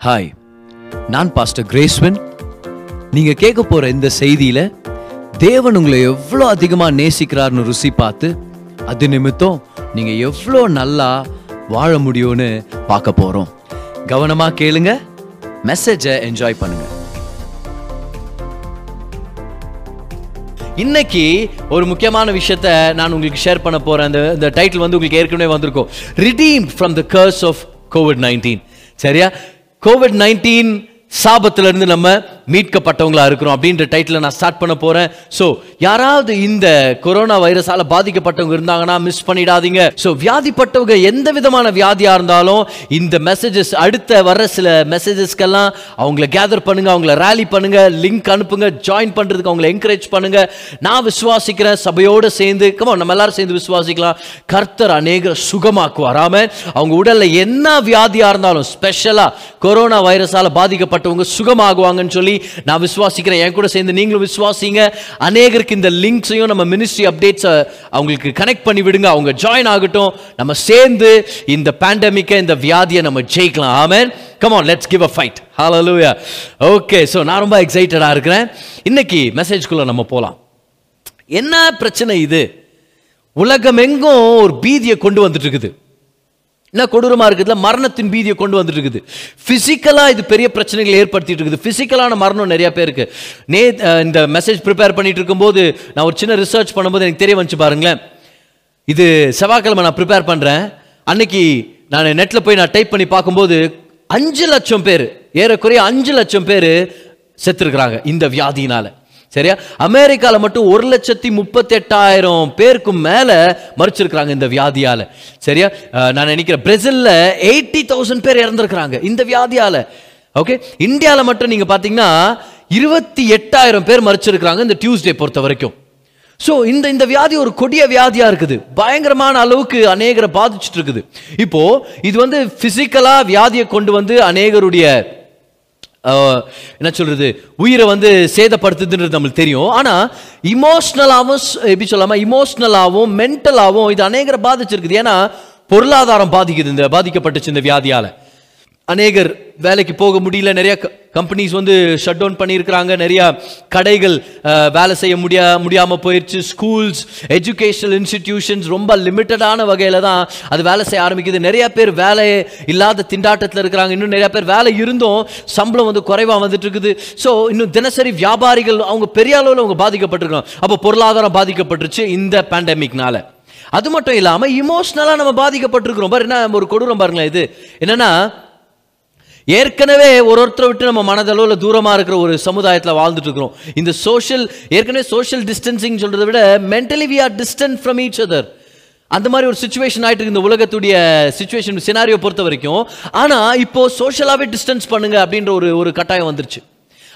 Hi நான் pastor கிரேஸ்வன் நீங்க கேட்க போற இந்த செய்தியில தேவன் உங்களை எவ்வளோ அதிகமா நேசிக்கிறார்னு ருசி பார்த்து அது நிமித்தம் நீங்க எவ்வளோ நல்லா வாழ முடியும்னு பார்க்க போறோம். கவனமா கேளுங்க மெசேஜை என்ஜாய் பண்ணுங்க. இன்னைக்கு ஒரு முக்கியமான விஷயத்த நான் உங்களுக்கு ஷேர் பண்ண போகிறேன் அந்த இந்த டைட்டில் வந்து உங்களுக்கு ஏற்கனவே வந்திருக்கும். Redeem from the curse of COVID nineteen சரியா? கோவிட் நைன்டீன் சாபத்திலிருந்து நம்ம மீட்கப்பட்டவங்களா இருக்கிறோம் அப்படின்ற டைட்டில் நான் ஸ்டார்ட் பண்ண போறேன். ஸோ யாராவது இந்த கொரோனா வைரஸால பாதிக்கப்பட்டவங்க இருந்தாங்கன்னா மிஸ் பண்ணிடாதீங்க. ஸோ வியாதிப்பட்டவங்க எந்த விதமான வியாதியா இருந்தாலும் இந்த மெசேஜஸ் அடுத்த வர்ற சில மெசேஜஸ்க்கெல்லாம் அவங்கள கேதர் பண்ணுங்க அவங்கள ரேலி பண்ணுங்க லிங்க் அனுப்புங்க ஜாயின் பண்றதுக்கு அவங்கள என்கரேஜ் பண்ணுங்க. நான் விசுவாசிக்கிறேன் சபையோடு சேர்ந்து கமா நம்ம எல்லாரும் சேர்ந்து விசுவாசிக்கலாம். கர்த்தர் அநேக சுகமாக்குவார் ஆமென். அவங்க உடல்ல என்ன வியாதியா இருந்தாலும் ஸ்பெஷலா கொரோனா வைரஸால பாதிக்கப்பட்டவங்க சுகமாகுவாங்கன்னு சொல்லி நான் விசுவாசிக்கிறேன் என் கூட சேர்ந்து நீங்களும் விசுவாசிங்க. அநேகருக்கு இந்த லிங்க்ஸையும் நம்ம மினிஸ்ட்ரி அப்டேட்ஸை அவங்களுக்கு கனெக்ட் பண்ணி விடுங்க. அவங்க ஜாயின் ஆகட்டும். நம்ம சேர்ந்து இந்த பேண்டமிக்கை இந்த வியாதியை நம்ம ஜெயிக்கலாம். Amen come on let's give a fight hallelujah okay so நான் ரொம்ப எக்ஸைட்டடாக இருக்கிறேன். இன்னைக்கு மெசேஜ்குள்ளே நம்ம போகலாம் என்ன பிரச்சனை இது? உலகம் எங்கும் ஒரு பீதியை கொண்டு வந்துட்டு இருக்குது. என்ன கொடூரமா இருக்குதுல? மரணத்தின் பீதியை கொண்டு வந்துட்டு இருக்குது பிசிக்கலா இது பெரிய பிரச்சனைகள் ஏற்படுத்திட்டு இருக்குது பிசிக்கலான மரணம் நிறைய பேருக்கு. நே இந்த மெசேஜ் ப்ரிப்பேர் பண்ணிட்டு இருக்கும்போது நான் ஒரு சின்ன ரிசர்ச் பண்ணும்போது எனக்கு தெரிய வந்துச்சு பாருங்களேன். இது செவ்வாய்க்கிழமை நான் ப்ரிப்பேர் பண்றேன். அன்னைக்கு நான் நெட்ல போய் நான் டைப் பண்ணி பார்க்கும்போது அஞ்சு லட்சம் பேர் ஏறக்குறைய அஞ்சு லட்சம் பேர் செத்துருக்குறாங்க இந்த வியாதியினால. சரியா? அமெரிக்கால மட்டும் ஒரு லட்சத்தி முப்பத்தி எட்டாயிரம் பேருக்கும் மேல மறிச்சிருக்கிறாங்க இந்த வியாதியால. சரியா? நான் நினைக்கிறேன் பிரேசில்ல எயிட்டி தௌசண்ட் பேர் இறந்துருக்கிறாங்க இந்த வியாதியால. ஓகே? இந்தியாவில் மட்டும் நீங்க பாத்தீங்கன்னா இருபத்தி எட்டாயிரம் பேர் மறிச்சிருக்கிறாங்க இந்த டியூஸ்டே பொறுத்த வரைக்கும். ஸோ இந்த இந்த வியாதி ஒரு கொடிய வியாதியாக இருக்குது. பயங்கரமான அளவுக்கு அநேகரை பாதிச்சுட்டு இருக்குது. இப்போது இது வந்து ஃபிசிக்கலாக வியாதியை கொண்டு வந்து அநேகருடைய என்ன சொல்றது? உயிரை வந்து சேதப்படுத்துதுன்றது நம்மளுக்கு தெரியும். ஆனா இமோஷ்னலாகவும் எப்படி சொல்லாம இமோஷ்னலாகவும் மென்டலாகவும் இது அநேகரை பாதிச்சிருக்குது. ஏன்னா பொருளாதாரம் பாதிக்குது இந்த பாதிக்கப்பட்டுச்சு இந்த வியாதியால. அநேகர் வேலைக்கு போக முடியல நிறைய கம்பெனிஸ் வந்து ஷட் டவுன் பண்ணியிருக்கிறாங்க. நிறைய கடைகள் வேலை செய்ய முடியா முடியாமல் போயிடுச்சு ஸ்கூல்ஸ் எஜுகேஷனல் இன்ஸ்டிடியூஷன்ஸ் ரொம்ப லிமிட்டடான வகையில் தான் அது வேலை செய்ய ஆரம்பிக்குது. நிறைய பேர் வேலை இல்லாத திண்டாட்டத்தில் இருக்கிறாங்க. இன்னும் நிறைய பேர் வேலை இருந்தும் சம்பளம் வந்து குறைவாக வந்துட்டு இருக்குது. ஸோ இன்னும் தினசரி வியாபாரிகள் அவங்க பெரிய அளவில் அவங்க பாதிக்கப்பட்டிருக்காங்க. அப்போ பொருளாதாரம் பாதிக்கப்பட்டுருச்சு இந்த பேண்டமிக்னால அது மட்டும் இல்லாமல் இமோஷ்னலாக நம்ம பாதிக்கப்பட்டிருக்கிறோம். பாரு என்ன ஒரு கொடூரம் பாருங்களேன் இது. என்னன்னா ஏற்கனவே ஒரு ஒருத்தரை விட்டு நம்ம மனதளவில் தூரமாக இருக்கிற ஒரு சமுதாயத்தில் வாழ்ந்துட்டு இருக்கிறோம் இந்த சோஷியல் ஏற்கனவே சோஷியல் டிஸ்டன்சிங் சொல்கிறத விட mentally we are distant from each other அந்த மாதிரி ஒரு சுச்சுவேஷன் ஆயிட்டு இருக்கு இந்த உலகத்துடைய சுச்சுவேஷன் சினாரியோ பொறுத்த வரைக்கும். ஆனால் இப்போ சோஷியலாகவே டிஸ்டன்ஸ் பண்ணுங்க அப்படின்ற ஒரு ஒரு கட்டாயம் வந்துருச்சு.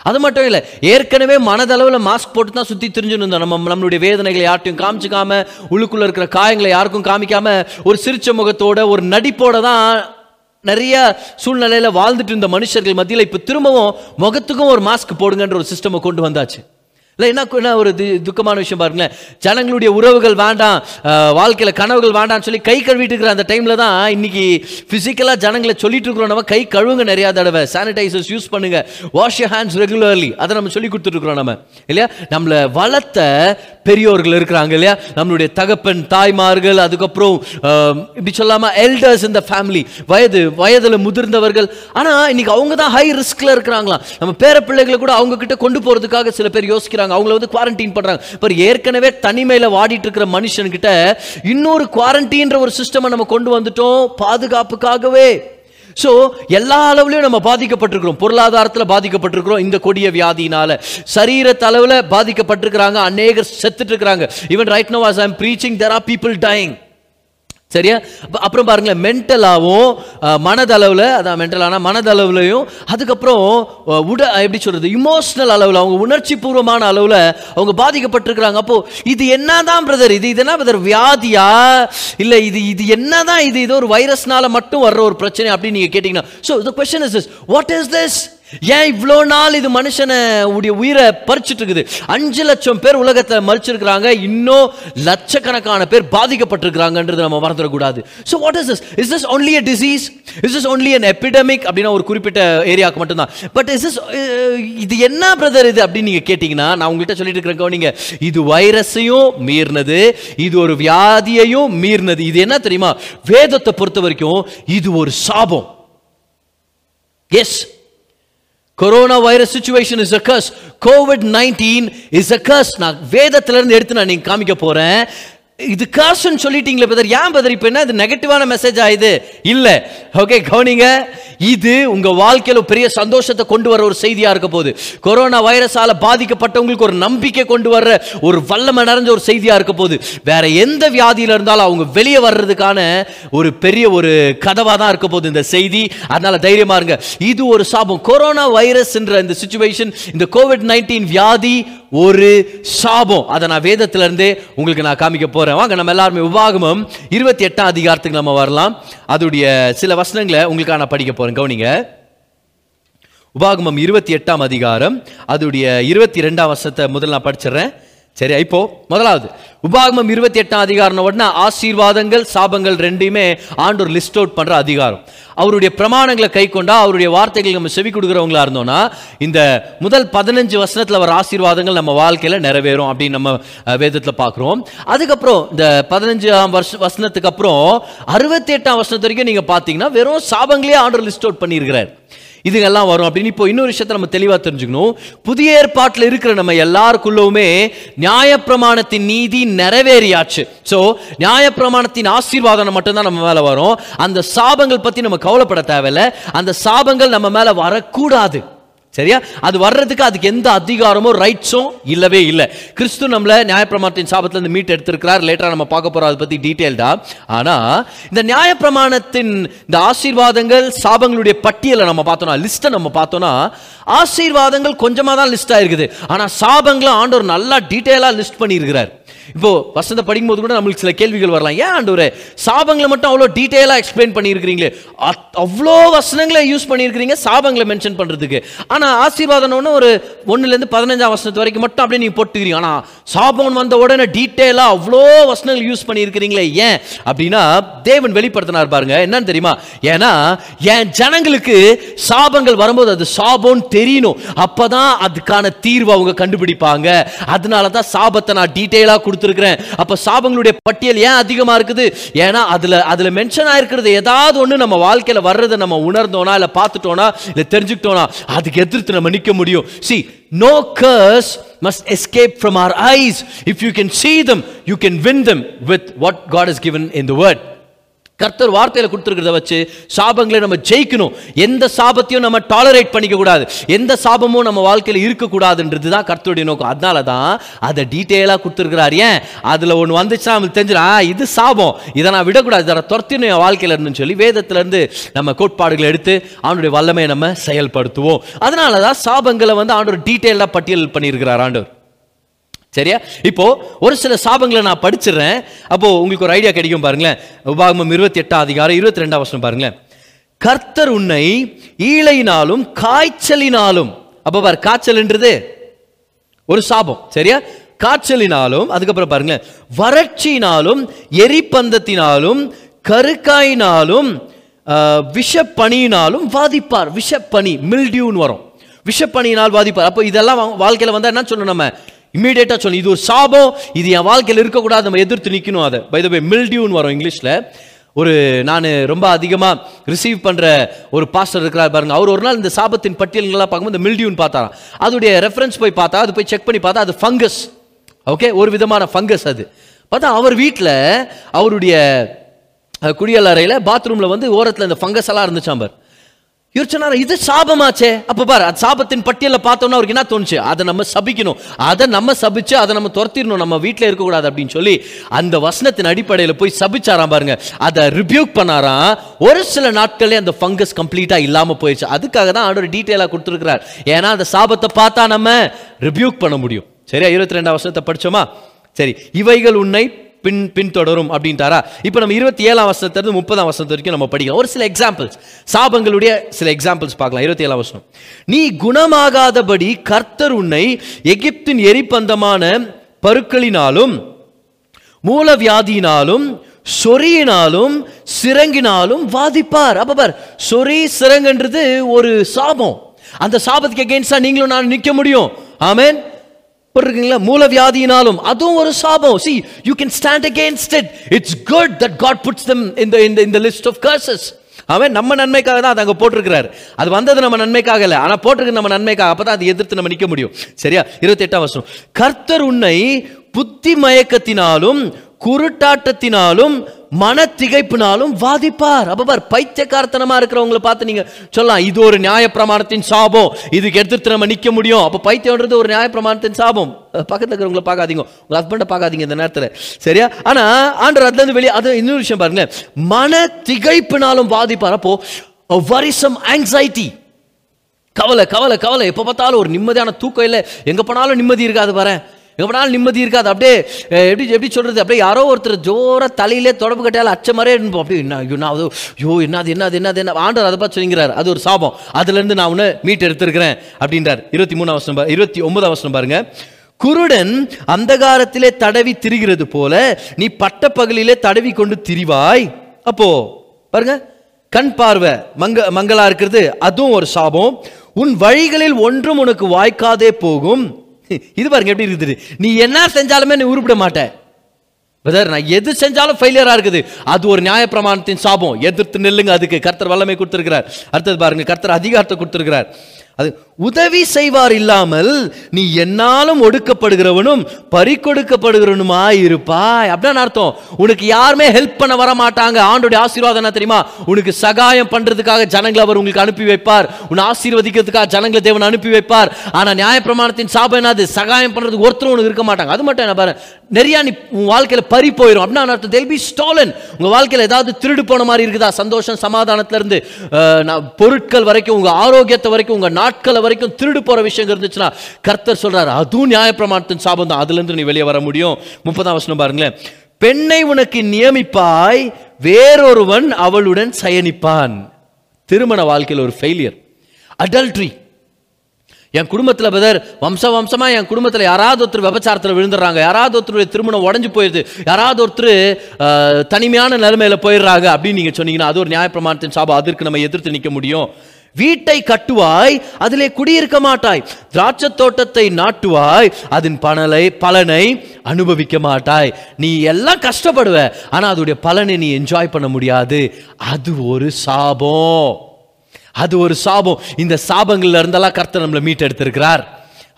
அது மட்டும் இல்லை ஏற்கனவே மனதளவில் மாஸ்க் போட்டு தான் சுற்றி தெரிஞ்சுன்னு இருந்தோம். நம்ம நம்மளுடைய வேதனைகளை யார்ட்டையும் காமிச்சிக்காம உள்ளுக்குள்ளே இருக்கிற காயங்களை யாருக்கும் காமிக்காம ஒரு சிரிச்ச முகத்தோட ஒரு நடிப்போட தான் நிறைய சூழ்நிலையில் வாழ்ந்துட்டு இருந்த மனுஷர்கள் மத்தியில் இப்போ திரும்பவும் முகத்துக்கும் ஒரு மாஸ்க் போடுங்கன்ற ஒரு சிஸ்டமை கொண்டு வந்தாச்சு. இல்லை என்ன என்ன ஒரு து- துக்கமான விஷயம் பாருங்களேன். ஜனங்களுடைய உறவுகள் வேண்டாம் வாழ்க்கையில் கனவுகள் வேண்டாம்னு சொல்லி கை கழுவிட்டு இருக்கிற அந்த டைமில் தான் இன்னைக்கு ஃபிசிக்கலாக ஜனங்களை சொல்லிட்டு இருக்கிறோம். நம்ம கை கழுவுங்க நிறையா தடவை. சானிடைசர்ஸ் யூஸ் பண்ணுங்க. வாஷ் யூர் ஹேண்ட்ஸ் ரெகுலர்லி அதை நம்ம சொல்லி கொடுத்துட்ருக்கிறோம் நம்ம. இல்லையா? நம்மளை வளர்த்த பெரியோர்கள் இருக்கிறாங்க இல்லையா? நம்மளுடைய தகப்பன் தாய்மார்கள் அதுக்கப்புறம் இப்படி சொல்லாமல் எல்டர்ஸ் இந்த ஃபேமிலி வயது வயதில் முதிர்ந்தவர்கள். ஆனால் இன்னைக்கு அவங்க தான் ஹை ரிஸ்கில் இருக்கிறாங்களாம். நம்ம பேர பிள்ளைகளை கூட அவங்க கிட்ட கொண்டு போகிறதுக்காக சில பேர் யோசிக்கிறாங்க. அவங்கள வந்து குவாரண்டைன் பண்றாங்க. இப்போ ஏற்கனவே தனிமையில வாடிட்டு இருக்கிற மனுஷன்கிட்ட இன்னொரு குவாரண்டைன்ற ஒரு சிஸ்டமை நம்ம கொண்டு வந்துட்டோம். பாதுகாப்புக்காகவே. ஸோ எல்லா அளவுலையும் நம்ம பாதிக்கப்பட்டிருக்கிறோம். பொருளாதாரத்தில் பாதிக்கப்பட்டிருக்கிறோம் இந்த கொடிய வியாதியினால. சரீர அளவில் பாதிக்கப்பட்டிருக்கிறாங்க. அநேகர் செத்துட்டு இருக்கிறாங்க even right now as I'm preaching there are people dying சரியா? அப்புறம் பாருங்களேன் மென்டலாகவும் மனதளவில் அதான் மென்டலான மனதளவுலையும் அதுக்கப்புறம் உட எப்படி சொல்கிறது இமோஷ்னல் அளவில் அவங்க உணர்ச்சி பூர்வமான அளவில் அவங்க பாதிக்கப்பட்டிருக்கிறாங்க. அப்போது இது என்ன தான் பிரதர் இது இது பிரதர் வியாதியா? இல்லை இது இது என்ன தான் இது இது ஒரு வைரஸ்னால மட்டும் வர்ற ஒரு பிரச்சனை அப்படின்னு நீங்கள் கேட்டிங்கன்னா. So the question is this what is this ஏன் இவ்வளோ நாள் இது மனுஷனை உடைய உயிரை பறிச்சுட்டு இருக்குது அஞ்சு லட்சம் பேர் உலகத்தை மறிச்சிருக்கிறாங்க. இன்னும் லட்சக்கணக்கான பேர் பாதிக்கப்பட்டிருக்கிறாங்கன்றது நம்ம மறந்துடக்கூடாது. So what is this is this only a disease is is only an epidemic அப்படின்னா ஒரு குறிப்பிட்ட ஏரியாவுக்கு மட்டும்தான். பட் இஸ் இஸ் இது என்ன பிரதர் இது அப்படின்னு நீங்க கேட்டிங்கன்னா நான் உங்கள்கிட்ட சொல்லிட்டு இருக்கிறேன் கவனிங்க. இது வைரஸையும் மீறினது. இது ஒரு வியாதியையும் மீறினது. இது என்ன தெரியுமா? வேதத்தை பொறுத்த வரைக்கும் இது ஒரு சாபம். As corona virus situation is a curse COVID nineteen is a curse நான் வேதத்திலிருந்து எடுத்து நான் நீங்க காமிக்க போறேன். இது காசுன்னு சொல்லிட்டீங்களே பிரதர் ஏன் பிரதர் இப்போ என்ன? இது நெகட்டிவான மெசேஜ் ஆயுது இல்லை. ஓகே கவனிங்க. இது உங்க வாழ்க்கையில பெரிய சந்தோஷத்தை கொண்டு வர ஒரு செய்தியா இருக்க போகுது. கொரோனா வைரஸால பாதிக்கப்பட்டவங்களுக்கு ஒரு நம்பிக்கை கொண்டு வர்ற ஒரு வல்லமை நிறைஞ்ச ஒரு செய்தியா இருக்க போகுது. வேற எந்த வியாதியில இருந்தாலும் அவங்க வெளியே வர்றதுக்கான ஒரு பெரிய ஒரு கதவா தான் இருக்க போகுது இந்த செய்தி. அதனால தைரியமா இருங்க. இது ஒரு சாபம். கொரோனா வைரஸ்ன்ற இந்த சுச்சுவேஷன் இந்த கோவிட் நைன்டீன் வியாதி ஒரு சாபம். அதை நான் வேதத்திலிருந்தே உங்களுக்கு நான் காமிக்க போகிறேன் வாங்க நம்ம எல்லாருமே உபாகமம் இருபத்தி எட்டாம் அதிகாரத்துக்கு நம்ம வரலாம். அதோடைய சில வசனங்களை உங்களுக்காக நான் படிக்க போகிறேன் கவனிங்க. உபாகமம் இருபத்தி எட்டாம் அதிகாரம் அதோடைய இருபத்தி ரெண்டாம் வருஷத்தை முதல்ல நான் படிச்சிடுறேன். சரி இப்போ முதலாவது உபாகமம் இருபத்தி எட்டாம் அதிகாரம் உடனே ஆசீர்வாதங்கள் சாபங்கள் ரெண்டையுமே ஆண்டோர் லிஸ்ட் அவுட் பண்ற அதிகாரம். அவருடைய பிரமாணங்களை கை கொண்டா அவருடைய வார்த்தைகள் நம்ம செவி கொடுக்குறவங்களா இருந்தோம்னா இந்த முதல் பதினஞ்சு வருஷத்துல வர ஆசீர்வாதங்கள் நம்ம வாழ்க்கையில நிறைவேறும் அப்படின்னு நம்ம வேதத்தில் வேதத்துல பார்க்குறோம். அதுக்கப்புறம் இந்த பதினஞ்சாம் வருஷ வசனத்துக்கு அப்புறம் அறுபத்தி எட்டாம் வருஷத்து வரைக்கும் நீங்க பார்த்தீங்கன்னா வெறும் சாபங்களே ஆண்டர் லிஸ்ட் அவுட் பண்ணியிருக்கிறார். இதுங்கெல்லாம் வரும் அப்படின்னு இப்போ இன்னொரு விஷயத்தை நம்ம தெளிவாக தெரிஞ்சுக்கணும். புதிய ஏற்பாட்டில் இருக்கிற நம்ம எல்லாருக்குள்ளவுமே நியாயப்பிரமாணத்தின் நீதி நிறைவேறியாச்சு. ஸோ நியாயப்பிரமாணத்தின் ஆசீர்வாதம் மட்டும்தான் நம்ம மேலே வரும். அந்த சாபங்கள் பற்றி நம்ம கவலைப்பட தேவையில்ல. அந்த சாபங்கள் நம்ம மேலே வரக்கூடாது. சரியா? அது வர்றதுக்கு அதுக்கு எந்த அதிகாரமோ ரைட்ஸும் இல்லவே இல்லை. கிறிஸ்து நம்மள நியாயப்பிரமாணத்தின் சாபத்துல இருந்து மீட் எடுத்திருக்கிறார். லேட்டரா நம்ம பார்க்க போறோம் அதை பத்தி டீட்டெயில்டா ஆனா இந்த நியாயப்பிரமாணத்தின் இந்த ஆசீர்வாதங்கள் சாபங்களுடைய பட்டியலை நம்ம பார்த்தோம்னா லிஸ்ட்டை நம்ம பார்த்தோம்னா ஆசீர்வாதங்கள் கொஞ்சமாக தான் லிஸ்ட் ஆயிருக்குது. ஆனா சாபங்களை ஆண்டவர் நல்லா டீட்டெயிலாக லிஸ்ட் பண்ணியிருக்கிறார். இப்போ வசந்த படிக்கும்போது கூட நம்மளுக்கு சில கேள்விகள் வரலாம். ஏன் ஒரு சாபங்களை மட்டும் அவ்வளோ டீட்டெயிலாக எக்ஸ்பிளைன் பண்ணியிருக்கிறீங்களே? அத்- அவ்வளோ வசனங்களை யூஸ் பண்ணியிருக்கிறீங்க சாபங்களை மென்ஷன் பண்ணுறதுக்கு ஆனால் ஆசீர்வாதம்னு ஒரு ஒன்றுலேருந்து பதினஞ்சாம் வசனத்து வரைக்கும் மட்டும் அப்படியே நீங்கள் போட்டுக்கிறீங்க. ஆனால் சாபம் வந்த உடனே டீட்டெயிலாக அவ்வளோ வசனங்கள் யூஸ் பண்ணியிருக்கிறீங்களே ஏன்? அப்படின்னா தேவன் வெளிப்படுத்தினார் பாருங்க. என்னன்னு தெரியுமா? ஏன்னா என் ஜனங்களுக்கு சாபங்கள் வரும்போது அது சாபம்னு தெரியணும். அப்பதான் அதுக்கான தீர்வு அவங்க கண்டுபிடிப்பாங்க. அதனால தான் சாபத்தை நான் டீட்டெயிலாக கொடுத்துருக்கிறேன். அப்போ சாபங்களுடைய பட்டியல் ஏன் அதிகமாக இருக்குது? ஏன்னா அதில் அதில் மென்ஷன் ஆயிருக்கிறது ஏதாவது ஒன்று நம்ம வாழ்க்கையில் வர்றதை நம்ம உணர்ந்தோனா இல்லை பார்த்துட்டோனா இல்லை தெரிஞ்சுக்கிட்டோனா அதுக்கு எதிர்த்து நம்ம நிற்க முடியும். See no curse must escape from our eyes. If you can see them you can win them with what god has given in the word. கர்த்தர் வார்த்தையில் கொடுத்துருக்கிறத வச்சு சாபங்களை நம்ம ஜெயிக்கணும். எந்த சாபத்தையும் நம்ம டாலரேட் பண்ணிக்க கூடாது. எந்த சாபமும் நம்ம வாழ்க்கையில் இருக்கக்கூடாதுன்றது தான் கர்த்தருடைய நோக்கம். அதனால தான் அதை டீட்டெயிலாக கொடுத்துருக்கிறார். ஏன்? அதில் ஒன்று வந்துச்சுன்னா நமக்கு தெரிஞ்சிடும் இது சாபம். இதை நான் விடக்கூடாது. இதை துரத்தினும் என் வாழ்க்கையில் இருந்துன்னு சொல்லி வேதத்திலேருந்து நம்ம கோட்பாடுகளை எடுத்து அவனுடைய வல்லமையை நம்ம செயல்படுத்துவோம். அதனால தான் சாபங்களை வந்து ஆண்டவர் டீட்டெயிலாக பட்டியல் பண்ணியிருக்கிறார் ஆண்டவர். சரியா? இப்போ ஒரு சில சாபங்களை நான் படிச்சிடுறேன். அப்போ உங்களுக்கு ஒரு ஐடியா கிடைக்கும் பாருங்களேன். உபாகமம் இருபத்தி எட்டாம் அதிகாரம் இருபத்தி ரெண்டாம் வருஷம் பாருங்களேன். கர்த்தர் உன்னை ஈழையினாலும் காய்ச்சலினாலும் அப்போ பாரு காய்ச்சல்ன்றது ஒரு சாபம் சரியா? காய்ச்சலினாலும் அதுக்கப்புறம் பாருங்களேன். வறட்சியினாலும் எரிப்பந்தத்தினாலும் கருக்காயினாலும் விஷப்பணியினாலும் விஷப்பனியினாலும் வாதிப்பார். விஷப்பணி மில்டியூன்னு வரும். விஷப்பணியினால் வாதிப்பார். அப்போ இதெல்லாம் வாழ்க்கையில் வந்தால் என்ன சொல்லணும் நம்ம? இமீடியட்டா சொல்லணும் இது ஒரு சாபம் இது என் வாழ்க்கையில் இருக்கக்கூடாது நம்ம எதிர்த்து நிற்கணும் அதை. பை த வே மில்டியூன்னு வரும் இங்கிலீஷில். ஒரு நான் ரொம்ப அதிகமாக ரிசீவ் பண்ணுற ஒரு பாஸ்டர் இருக்கிறார் பாருங்க. அவர் ஒரு நாள் இந்த சாபத்தின் பட்டியல்கள்லாம் பார்க்கும்போது இந்த மில்டியூன்னு பார்த்தாராம். அதோடைய ரெஃபரன்ஸ் போய் பார்த்தா அது போய் செக் பண்ணி பார்த்தா அது ஃபங்கஸ் ஓகே ஒரு விதமான ஃபங்கஸ் அது. பார்த்தா அவர் வீட்டில் அவருடைய குடியலறையில் குடியல் அறையில் பாத்ரூமில் வந்து ஓரத்தில் இந்த ஃபங்கஸ் எல்லாம் இருந்துச்சாம் பார். யோசிச்சனாரா சொன்னார் இது சாபமாச்சே. அப்போ பாரு அது சாபத்தின் பட்டியலில் பார்த்தோம்னா அவருக்கு என்ன தோணுச்சு? அதை நம்ம சபிக்கணும். அதை நம்ம சபிச்சு அதை நம்ம துரத்திடணும். நம்ம வீட்டில் இருக்கக்கூடாது அப்படின்னு சொல்லி அந்த வசனத்தின் அடிப்படையில் போய் சபிச்சாராம் பாருங்க. அதை ரிபியூக் பண்ணாராம். ஒரு சில நாட்களே அந்த ஃபங்கஸ் கம்ப்ளீட்டாக இல்லாமல் போயிடுச்சு அதுக்காக தான் ஆண்டவர் டீட்டெயிலாக கொடுத்துருக்கிறார். ஏன்னா அந்த சாபத்தை பார்த்தா நம்ம ரிபியூக் பண்ண முடியும். சரியா? இருபத்தி ரெண்டாம் வசனத்தை படிச்சோமா? சரி. இவைகள் உன்னை பின் பின்தொடரும் அப்படின்ட்டாரா? இப்போ நம்ம இருபத்தி ஏழாம் வருஷத்துலேருந்து முப்பதாம் வருஷத்து வரைக்கும் நம்ம படிக்கலாம். ஒரு சில எக்ஸாம்பிள்ஸ் சாபங்களுடைய சில எக்ஸாம்பிள்ஸ் பார்க்கலாம். இருபத்தி ஏழாம் வருஷம் நீ குணமாகாதபடி கர்த்தர் உன்னை எகிப்தின் எரிப்பந்தமான பருக்களினாலும் மூலவியாதியினாலும் சொறியினாலும் சிறங்கினாலும் வாதிப்பார். அப்போ பார் சொறி சிறங்குன்றது ஒரு சாபம். அந்த சாபத்துக்கு அகேன்ஸ்டா நீங்களும் நான் நிற்க முடியும். ஆமென். போட்டிருக்கீங்களா? மூலவியாதியினாலும். அதுவும் ஒரு சாபம். See you can stand against it it's good that God puts them இந்த இந்த இந்த லிஸ்ட் ஆஃப் கர்சஸ் அவன் நம்ம நன்மைக்காக தான் அது அங்கே போட்டிருக்கிறார். அது வந்தது நம்ம நன்மைக்காக இல்லை. ஆனால் போட்டிருக்கு நம்ம நன்மைக்காக. அப்போ தான் அதை எதிர்த்து நம்ம நிற்க முடியும். சரியா? இருபத்தி எட்டாம் வருஷம் கர்த்தர் உன்னை புத்தி மயக்கத்தினாலும் குருட்டாட்டத்தினாலும் மன திகைப்பினாலும் வாதிப்பார். அப்ப பார் பைத்தியக்காரத்தனமா இருக்கிறவங்கள பார்த்து நீங்க சொல்லலாம் இது ஒரு நியாயப்பிரமாணத்தின் சாபம். இதுக்கு எடுத்துட்டு நம்ம நிக்க முடியும். அப்ப பைத்தியம்ன்றது ஒரு நியாயப்பிரமாணத்தின் சாபம். பக்கத்தில் பக்கத்துல இருக்கிறவங்கள பார்க்காதீங்க உங்க ஹஸ்பண்டை பார்க்காதீங்க இந்த நேரத்தில். சரியா? ஆனா ஆண்டர் அதுல இருந்து வெளியே அது இன்னொரு விஷயம் பாருங்க. மன திகைப்பினாலும் வாதிப்பார். அப்போ வரிசம் ஆங்ஸைட்டி கவலை கவலை கவலை. எப்போ பார்த்தாலும் ஒரு நிம்மதியான தூக்கம் இல்லை. எங்கே போனாலும் நிம்மதி இருக்காது பாரு எவ்வளோ நிம்மதி இருக்காது. அப்படியே எப்படி எப்படி சொல்கிறது அப்படியே யாரோ ஒருத்தர் ஜோராக தலையிலே தொடர்பு கட்டால் அச்ச மாதிரியே இருப்போம். அப்படியே என்ன ஐயோ நான் அது ஐயோ என்னது என்னது என்னது என்ன? ஆண்டவர் அதை பார்த்து சொல்லிங்கிறார். அது ஒரு சாபம். அதுலேருந்து நான் ஒன்று மீட் எடுத்திருக்கிறேன் அப்படின்றார். இருபத்தி மூணாம் வருஷம் இருபத்தி ஒன்பதாம் வருஷம் பாருங்க. குருடன் அந்தகாரத்திலே தடவி திரிகிறது போல நீ பட்டப்பகலிலே தடவி கொண்டு திரிவாய். அப்போ பாருங்க. கண் பார்வை மங்க மங்களா இருக்கிறது. அதுவும் ஒரு சாபம். உன் வழிகளில் ஒன்றும் உனக்கு வாய்க்காதே போகும். இது பாருங்க எப்படி இருக்குது. நீ என்ன செஞ்சாலுமே நீ உருப்பிட மாட்ட. பிரதர் நான் எது செஞ்சாலும் ஃபெயிலியராக இருக்குது. அது ஒரு நியாயப்பிரமாணத்தின் சாபம். எதிர்த்து நெல்லுங்க அதுக்கு. கர்த்தர் வல்லமை கொடுத்துருக்கிறார். அடுத்தது பாருங்க கர்த்தர் அதிகாரத்தை கொடுத்துருக்கிறார். அது உதவி செய்வார் இல்லாமல் நீ என்னாலும் ஒடுக்கப்படுகிறவனும் பறிக்கொடுக்கப்படுகிறவனுமா இருப்பாய். அப்படின்னு அர்த்தம். உனக்கு யாருமே ஹெல்ப் பண்ண வர மாட்டாங்க ஆண்டோட ஆசீர்வாதம் என்ன தெரியுமா? உனக்கு சகாயம் பண்றதுக்காக ஜனங்களை அவர் உங்களுக்கு அனுப்பி வைப்பார். உன்னை ஆசீர்வதிக்கிறதுக்காக ஜனங்களை தேவன் அனுப்பி வைப்பார். ஆனா நியாயப்பிரமாணத்தின் சாபம் என்னது? சகாயம் பண்றதுக்கு ஒருத்தரும் உனக்கு இருக்க மாட்டாங்க. அது மட்டும் என்ன பாரு? நிறைய நீ உன் வாழ்க்கையில பறி போயிடும் அப்படின்னா அர்த்தம்? தெல் பி ஸ்டாலன் உங்க வாழ்க்கையில ஏதாவது திருடு போன மாதிரி இருக்குதா? சந்தோஷம் சமாதானத்துல இருந்து பொருட்கள் வரைக்கும் உங்க ஆரோக்கியத்தை வரைக்கும் உங்க நாட்களை வரைக்கும் திருடு போற விஷயம் இருந்துச்சுன்னா கர்த்தர் சொல்றாரு அதுவும் நியாயப்பிரமாணத்தின் சாபம் தான். அதுல இருந்து நீ வெளியே வர முடியும். முப்பதாம் வசனம் பாருங்களேன். பெண்ணை உனக்கு நியமிப்பாய் வேறொருவன் அவளுடன் சயனிப்பான். திருமண வாழ்க்கையில் ஒரு ஃபெயிலியர் அடல்ட்ரி என் குடும்பத்தில் பதர் வம்ச வம்சமா என் குடும்பத்தில் யாராவது ஒருத்தர் விபச்சாரத்தில் விழுந்துடுறாங்க யாராவது ஒருத்தருடைய திருமணம் உடஞ்சு போயிடுது யாராவது ஒருத்தர் தனிமையான நிலைமையில போயிடுறாங்க அப்படின்னு நீங்க சொன்னீங்கன்னா அது ஒரு நியாயப்பிரமாணத்தின் சாபம். அதற்கு நம்ம எதிர்த்து நிற்க முடியும். வீட்டை கட்டுவாய் அதிலே குடியிருக்க மாட்டாய். திராட்சை தோட்டத்தை நாட்டுவாய் அதன் பணலை பலனை அனுபவிக்க மாட்டாய். நீ எல்லாம் கஷ்டப்படுவ ஆனா அதோடைய பலனை நீ என்ஜாய் பண்ண முடியாது. அது ஒரு சாபம். அது ஒரு சாபம். இந்த சாபங்கள்ல இருந்தெல்லாம் கர்த்தர் நம்மளை மீட்டெடுத்திருக்கிறார்.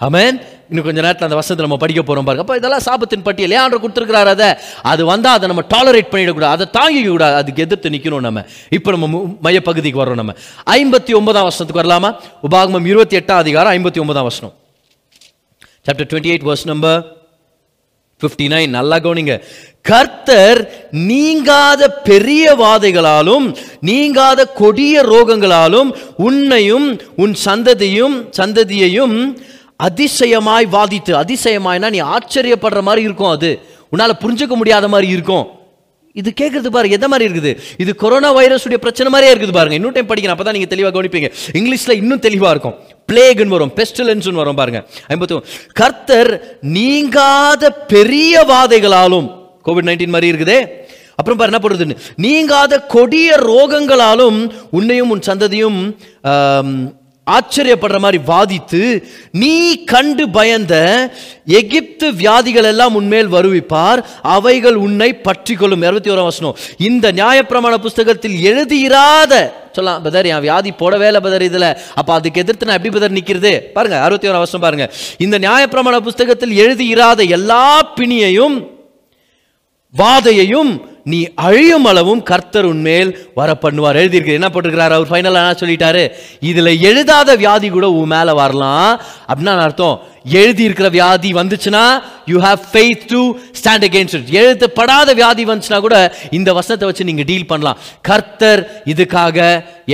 அமேன் இன்னும் கொஞ்ச நேரத்தில் அந்த வசனத்தை நம்ம படிக்க போகிறோம் பாருங்க. அப்போ இதெல்லாம் சாபத்தின் பட்டியல். ஏன் கொடுத்துருக்கிறார் அதை. அது வந்தால் அதை நம்ம டாலரேட் பண்ணிடக்கூடாது. அதை தாங்கிக்க கூடாது. அதுக்கு எதிர்த்து நிற்கணும் நம்ம. இப்போ நம்ம மு- மையப்பகுதிக்கு வரோம் நம்ம. ஐம்பத்தி ஒன்பதாம் வருஷத்துக்கு வரலாமா? உபாகமம் இருபத்தி எட்டாம் அதிகாரம் ஐம்பத்தி ஒன்பதாம் வருஷம் chapter twenty eight verse number 59 நல்லா கவனிங்க. கர்த்தர் நீங்காத பெரிய வாதைகளாலும் நீங்காத கொடிய ரோகங்களாலும் உன்னையும் உன் சந்ததியும் சந்ததியையும் அதிசயமாய் வாதித்து அதிசயமாய்னா நீ ஆச்சரியப்படுற மாதிரி இருக்கும் அது. உன்னால புரிஞ்சுக்க முடியாத மாதிரி இருக்கும். இது கேட்கறது பாருங்க எந்த மாதிரி இருக்குது? இது கொரோனா வைரஸுடைய பிரச்சனை மாதிரியே இருக்குது பாருங்க. இன்னும் டைம் படிக்கணும் அப்பதான் நீங்க தெளிவாக கவனிப்பீங்க. இங்கிலீஷ்ல இன்னும் தெளிவா இருக்கும். பிளேகுன்னு வரும் பெஸ்டிலன்ஸ்னு வரும் பாருங்க. ஐம்பத்தி கர்த்தர் நீங்காத பெரிய வாதைகளாலும் கோவிட் நைன்டீன் மாதிரி இருக்குதே. அப்புறம் பாரு என்ன பண்ணுறதுன்னு நீங்காத கொடிய ரோகங்களாலும் உன்னையும் உன் சந்ததியும் ஆச்சரியப்படுற மாதிரி வாதித்து நீ கண்டு பயந்த எகிப்து வியாதிகள் எல்லாம் உன்மேல் வருவிப்பார் அவைகள் உன்னை பற்றி கொள்ளும் இருபத்தி ஓராம் வசனம். இந்த நியாயப்பிரமாண புஸ்தகத்தில் எழுதியிராத சொல்லலாம் பதர் என் வியாதி போடவே இல்லை பதர் இதில். அப்போ அதுக்கு எதிர்த்து நான் எப்படி பதர் நிற்கிறது? பாருங்க அறுபத்தி ஓராம் வசனம் பாருங்க. இந்த நியாயப்பிரமாண புஸ்தகத்தில் எழுதியிராத எல்லா பிணியையும் வாதையையும் நீ அழியும் அளவும் கர்த்தர் உன்மேல் வர பண்ணுவார் எழுதியிருக்கு என்ன போட்டிருக்கிறார்? அவர் ஃபைனலாக என்ன சொல்லிட்டாரு. இதில் எழுதாத வியாதி கூட உன் மேலே வரலாம். அப்படின்னா அர்த்தம்? எழுதியிருக்கிற வியாதி வந்துச்சுன்னா you have faith to stand against it எழுதப்படாத வியாதி வந்துச்சுன்னா கூட இந்த வசனத்தை வச்சு நீங்கள் டீல் பண்ணலாம். கர்த்தர் இதுக்காக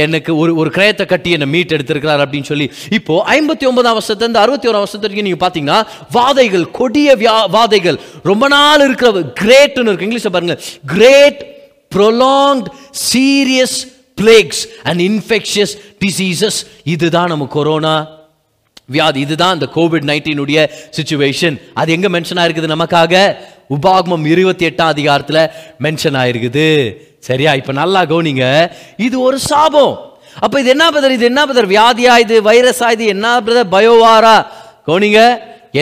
எனக்கு ஒரு ஒரு கிரயத்தை கட்டி என்னை மீட் எடுத்திருக்கிறார் அப்படின்னு சொல்லி இப்போ ஐம்பத்தி ஒன்பதாம் வருஷத்துல இருந்து அறுபத்தி ஓராம் வருஷத்து வரைக்கும் நீங்கள் பார்த்தீங்கன்னா வாதைகள் கொடிய வியா வாதைகள் ரொம்ப நாள் இருக்கிற கிரேட்னு இருக்கு. இங்கிலீஷில் பாருங்க. Great prolonged serious plagues and infectious diseases இதுதான் நம்ம கொரோனா வியாதி இதுதான் இந்த கோவிட் நைன்டீனுடைய சுச்சுவேஷன் அது எங்க மென்ஷன் ஆயிருக்குது நமக்காக? உபாகமம் இருபத்தி எட்டாம் அதிகாரத்தில் மென்ஷன் ஆயிருக்குது. சரியா? இப்போ நல்லா கவனிங்க. இது ஒரு சாபம். அப்போ இது என்ன பிரதர் இது என்ன பிரதர் வியாதியா இது வைரஸா இது என்ன பிரதர் பயோவாரா கவனிங்க.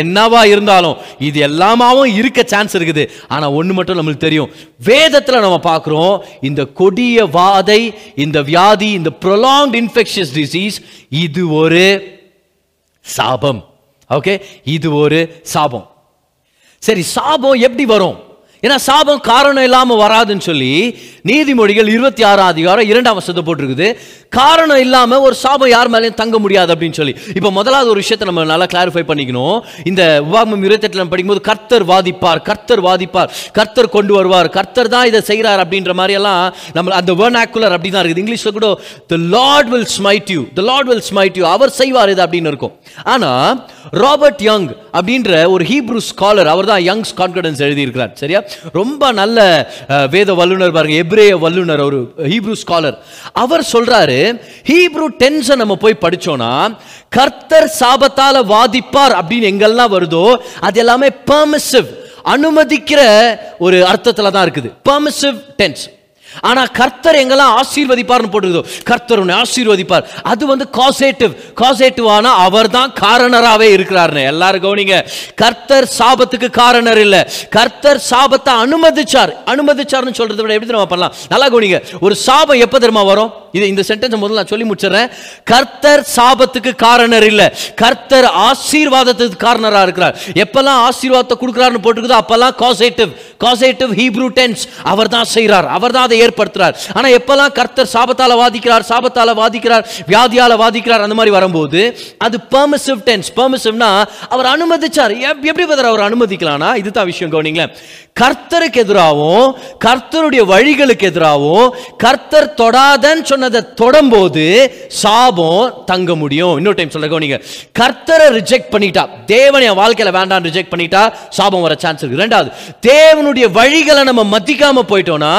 என்னவா இருந்தாலும் இது எல்லாமாவும் இருக்க சான்ஸ் இருக்குது. ஆனால் ஒன்று மட்டும் நம்மளுக்கு தெரியும். வேதத்தில் நம்ம பார்க்குறோம் இந்த கொடிய வாதை இந்த வியாதி இந்த ப்ரொலாங்ட் இன்ஃபெக்ஷியஸ் டிசீஸ் இது ஒரு சாபம். ஓகே இது ஒரு சாபம். சரி சாபம் எப்படி வரும்? ஏன்னா சாபம் காரணம் இல்லாமல் வராதுன்னு சொல்லி நீதிமொழிகள் இருபத்தி ஆறாம் அதிகாரம் இரண்டாம் வசத்தை போட்டிருக்குது. காரணம் இல்லாமல் ஒரு சாபம் யார் மேலேயும் தங்க முடியாது அப்படின்னு சொல்லி. இப்போ முதலாவது ஒரு விஷயத்தை நம்ம நல்லா கிளாரிஃபை பண்ணிக்கணும். இந்த உபாகமம் இருபத்தெட்டில் நம்ம படிக்கும்போது கர்த்தர் வாதிப்பார் கர்த்தர் வாதிப்பார் கர்த்தர் கொண்டு வருவார் கர்த்தர் தான் இதை செய்கிறார் அப்படின்ற மாதிரியெல்லாம் நம்ம அந்த வேர்னாக்குலர் அப்படி தான் இருக்குது. இங்கிலீஷில் கூட the lord will smite you the lord will smite you அவர் செய்வார் இது அப்படின்னு இருக்கும். ஆனால் ராபர்ட் யங் அப்படின்ற ஒரு ஹீப்ரூ ஸ்காலர் அவர் தான் யங்ஸ் கான்ஃபிடன்ஸ் எழுதியிருக்கிறார். சரியா? ரொம்ப நல்ல வேத வல்லுனர் பாருங்க எப்ரேய வல்லுனர் ஒரு ஹீப்ரூ ஸ்காலர் அவர் சொல்றாரு ஹீப்ரூ டென்ஸை நம்ம போய் படிச்சோம்னா கர்த்தர் சாபத்தால வாதிப்பார் அப்படின்னு எங்கெல்லாம் வருதோ அது எல்லாமே பெர்மிசிவ் அனுமதிக்கிற ஒரு அர்த்தத்துல தான் இருக்குது. பெர்மிசிவ் டென்ஸ் ஆனா கர்த்தர் எங்கெல்லாம் ஆசீர்வதிப்பார்னு போட்டுருதோ கர்த்தர் உன்னை ஆசீர்வதிப்பார். அது வந்து காசேட்டிவ் காசேட்டிவ் ஆனா அவர் தான் காரணராகவே இருக்கிறாருன்னு எல்லாரும் கவனிங்க. கர்த்தர் சாபத்துக்கு காரணர் இல்லை. கர்த்தர் சாபத்தை அனுமதிச்சார். அனுமதிச்சார்னு சொல்றதை விட எப்படி நம்ம பண்ணலாம்? நல்லா கவனிங்க. ஒரு சாபம் எப்ப தெரியுமா வரும்? இது இந்த சென்டென்ஸ் முதல்ல நான் சொல்லி முடிச்சிடறேன். கர்த்தர் சாபத்துக்கு காரணர் இல்லை. கர்த்தர் ஆசீர்வாதத்துக்கு காரணரா இருக்கிறார். எப்பெல்லாம் ஆசீர்வாதத்தை கொடுக்குறாருன்னு போட்டுருக்குதோ அப்பெல்லாம் காசேட்டிவ் காசேட்டிவ் ஹீப்ரூ டென்ஸ் அவர் தான் செய்கிறார் அவர் தான் அதை ஏற்படுத்துறார். ஆனா எப்பெல்லாம் கர்த்தர் சாபத்தால வாதிக்கிறார் சாபத்தால வாதிக்கிறார் வியாதியால வாதிக்கிறார் அந்த மாதிரி வரும்போது அது பெர்மிசிவ் டென்ஸ் பெர்மிசிவ்னா அவர் அனுமதிச்சார். எப்படி பதர் அவர் அனுமதிக்கலாம்னா இதுதான் விஷயம் கவனிங்களேன். கர்த்தருக்கு எதிராகவும் கர்த்தருடைய வழிகளுக்கு எதிராகவும் கர்த்தர் தொடாதன்னு சொன்னதை தொடும்போது சாபம் தங்க முடியும். இன்னொரு டைம் சொல்ல கவனிங்க. கர்த்தரை ரிஜெக்ட் பண்ணிட்டா தேவன் என் வாழ்க்கையில வேண்டாம் ரிஜெக்ட் பண்ணிட்டா சாபம் வர சான்ஸ் இருக்கு. ரெண்டாவது தேவனுடைய வழிகளை நம்ம மதிக்காம போயிட்டோம்னா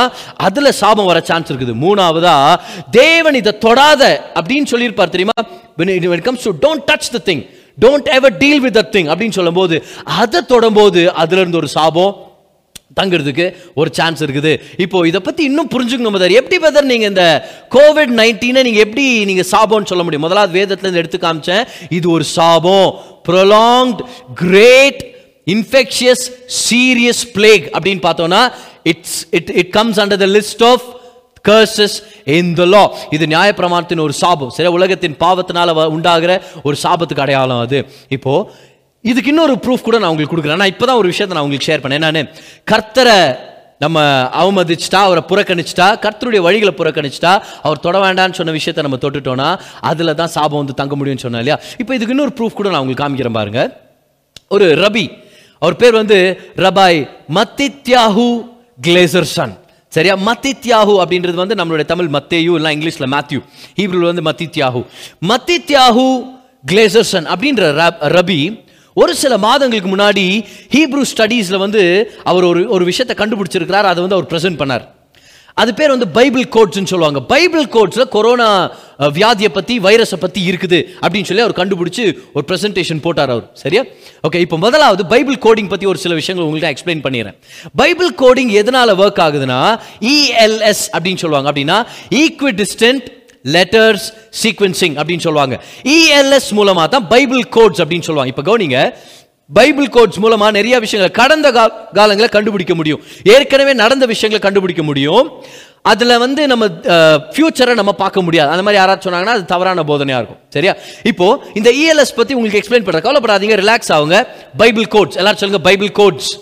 அதுல சாபம் வர சான்ஸ் இருக்குது. மூணாவதா தேவன் இதை தொடாத அப்படின்னு சொல்லியிருப்பார் தெரியுமா? When comes to don't touch the thing don't ever deal with thing deal with that thing அப்படின்னு சொல்லும்போது அதை தொடும்போது அதுல இருந்து ஒரு சாபம் தங்குறதுக்கு ஒரு சான்ஸ் இருக்குது. இப்போ இதை பத்தி இன்னும் புரிஞ்சுக்கணும் பதர் எப்படி பதர் நீங்க இந்த கோவிட் நைன்டீனை நீங்க எப்படி நீங்க சாபம்னு சொல்ல முடியும்? முதலாவது வேதத்துல இருந்து எடுத்து காமிச்சேன். இது ஒரு சாபம். Prolonged great infectious serious plague அப்படின்னு பார்த்தோம்னா it's it it comes under the list of curses in the law இது நியாயப்பிரமாணத்தின் ஒரு சாபம். சரி உலகத்தின் பாவத்தினால உண்டாகிற ஒரு சாபத்துக்கு அடையாளம் அது. இப்போ இதுக்கு இன்னொரு ப்ரூஃப் கூட நான் உங்களுக்கு கொடுக்குறேன். நான் இப்பதான் ஒரு விஷயத்தை நான் உங்களுக்கு ஷேர் பண்ணேன். நான் கர்த்தரை நம்ம அவமதிச்சிட்டா அவரை புறக்கணிச்சிட்டா கர்த்தருடைய வழிகளை புறக்கணிச்சிட்டா அவர் தொட வேண்டாம்னு சொன்ன விஷயத்தை நம்ம தொட்டுட்டோம்னா அதில் தான் சாபம் வந்து தங்க முடியும்னு சொன்னேன் இல்லையா? இப்போ இதுக்கு இன்னொரு ப்ரூஃப் கூட நான் உங்களுக்கு காமிக்கிறேன் பாருங்க. ஒரு ரபி அவர் பேர் வந்து ரபாய் மத்தித்யாஹு கிளேசர்சன் சரியா? மத்தித்யாஹு அப்படின்றது வந்து நம்மளுடைய தமிழ் மத்தேயு இல்லை இங்கிலீஷில் மேத்யூ. ஹீப்ரூவில் வந்து மத்தித்யாஹு மத்தித்யாகு கிளேசர்சன் அப்படின்ற ரபி ஒரு சில மாதங்களுக்கு முன்னாடி ஹீப்ரூ ஸ்டடீஸில் வந்து அவர் ஒரு ஒரு விஷயத்தை கண்டுபிடிச்சிருக்கிறார் அதை வந்து அவர் ப்ரெசென்ட் பண்ணார். அது பேர் வந்து பைபிள் கோட்ஸ்னு சொல்லுவாங்க. பைபிள் கோட்ஸில் கொரோனா வியாதியை பற்றி வைரஸை பற்றி இருக்குது அப்படின்னு சொல்லி அவர் கண்டுபிடிச்சி ஒரு ப்ரெசன்டேஷன் போட்டார் அவர். சரியா? ஓகே இப்போ முதலாவது பைபிள் கோடிங் பற்றி ஒரு சில விஷயங்கள் உங்கள்கிட்ட எக்ஸ்பிளைன் பண்ணிடுறேன். பைபிள் கோடிங் எதனால் ஒர்க் ஆகுதுன்னா இஎல்எஸ் அப்படின்னு சொல்லுவாங்க. அப்படின்னா ஈக்விடிஸ்டன்ட் லெட்டர்ஸ் சீக்வென்சிங் அப்படின்னு சொல்லுவாங்க. இஎல்எஸ் மூலமாக தான் பைபிள் கோட்ஸ் அப்படின்னு சொல்லுவாங்க. இப்போ கவனிங்க பைபிள் கோட்ஸ் மூலமாக நிறைய விஷயங்களை கடந்த கா- காலங்களை கண்டுபிடிக்க முடியும். ஏற்கனவே நடந்த விஷயங்களை கண்டுபிடிக்க முடியும். அதில் வந்து நம்ம ஃபியூச்சரை நம்ம பார்க்க முடியாது. அந்த மாதிரி யாராவது சொன்னாங்கன்னா அது தவறான போதனையாக இருக்கும். சரியா? இப்போ இந்த இஎல்எஸ் பற்றி உங்களுக்கு எக்ஸ்பிளைன் பண்றேன் கவலைப்படாதீங்க. ரிலாக்ஸ் ஆகுங்க. பைபிள் கோட்ஸ் எல்லாரும் சொல்லுங்க பைபிள் கோட்ஸ்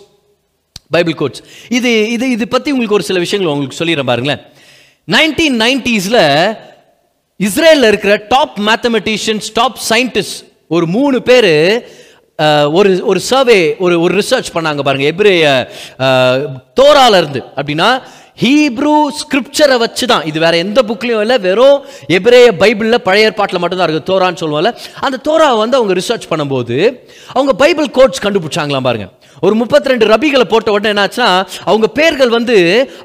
பைபிள் கோட்ஸ் இது இது இது பற்றி உங்களுக்கு ஒரு சில விஷயங்கள் உங்களுக்கு சொல்லிடுறேன் பாருங்களேன். நைன்டீன் நைன்டிஸில் இஸ்ரேலில் இருக்கிற டாப் மேத்தமெட்டிஷியன்ஸ் டாப் சயின்டிஸ்ட் ஒரு மூணு பேர் ஒரு ஒரு சர்வே ஒரு ஒரு ரிசர்ச் பண்ணாங்க பாருங்க. எப்ரேய தோரால இருந்து அப்படின்னா ஹீப்ரூ ஸ்கிரிப்சரை வச்சு தான் இது வேற எந்த புக்லையும் இல்லை. வெறும் எபிரேய பைபிளில் பழைய ஏற்பாட்டில் மட்டும்தான் இருக்குது தோரான்னு சொல்லுவோம்ல. அந்த தோராவை வந்து அவங்க ரிசர்ச் பண்ணும்போது அவங்க பைபிள் கோட்ஸ் கண்டுபிடிச்சாங்களாம் பாருங்க. ஒரு முப்பத்தி ரெண்டு ரபிகளை போட்ட உடனே என்னாச்சுன்னா அவங்க பேர்கள் வந்து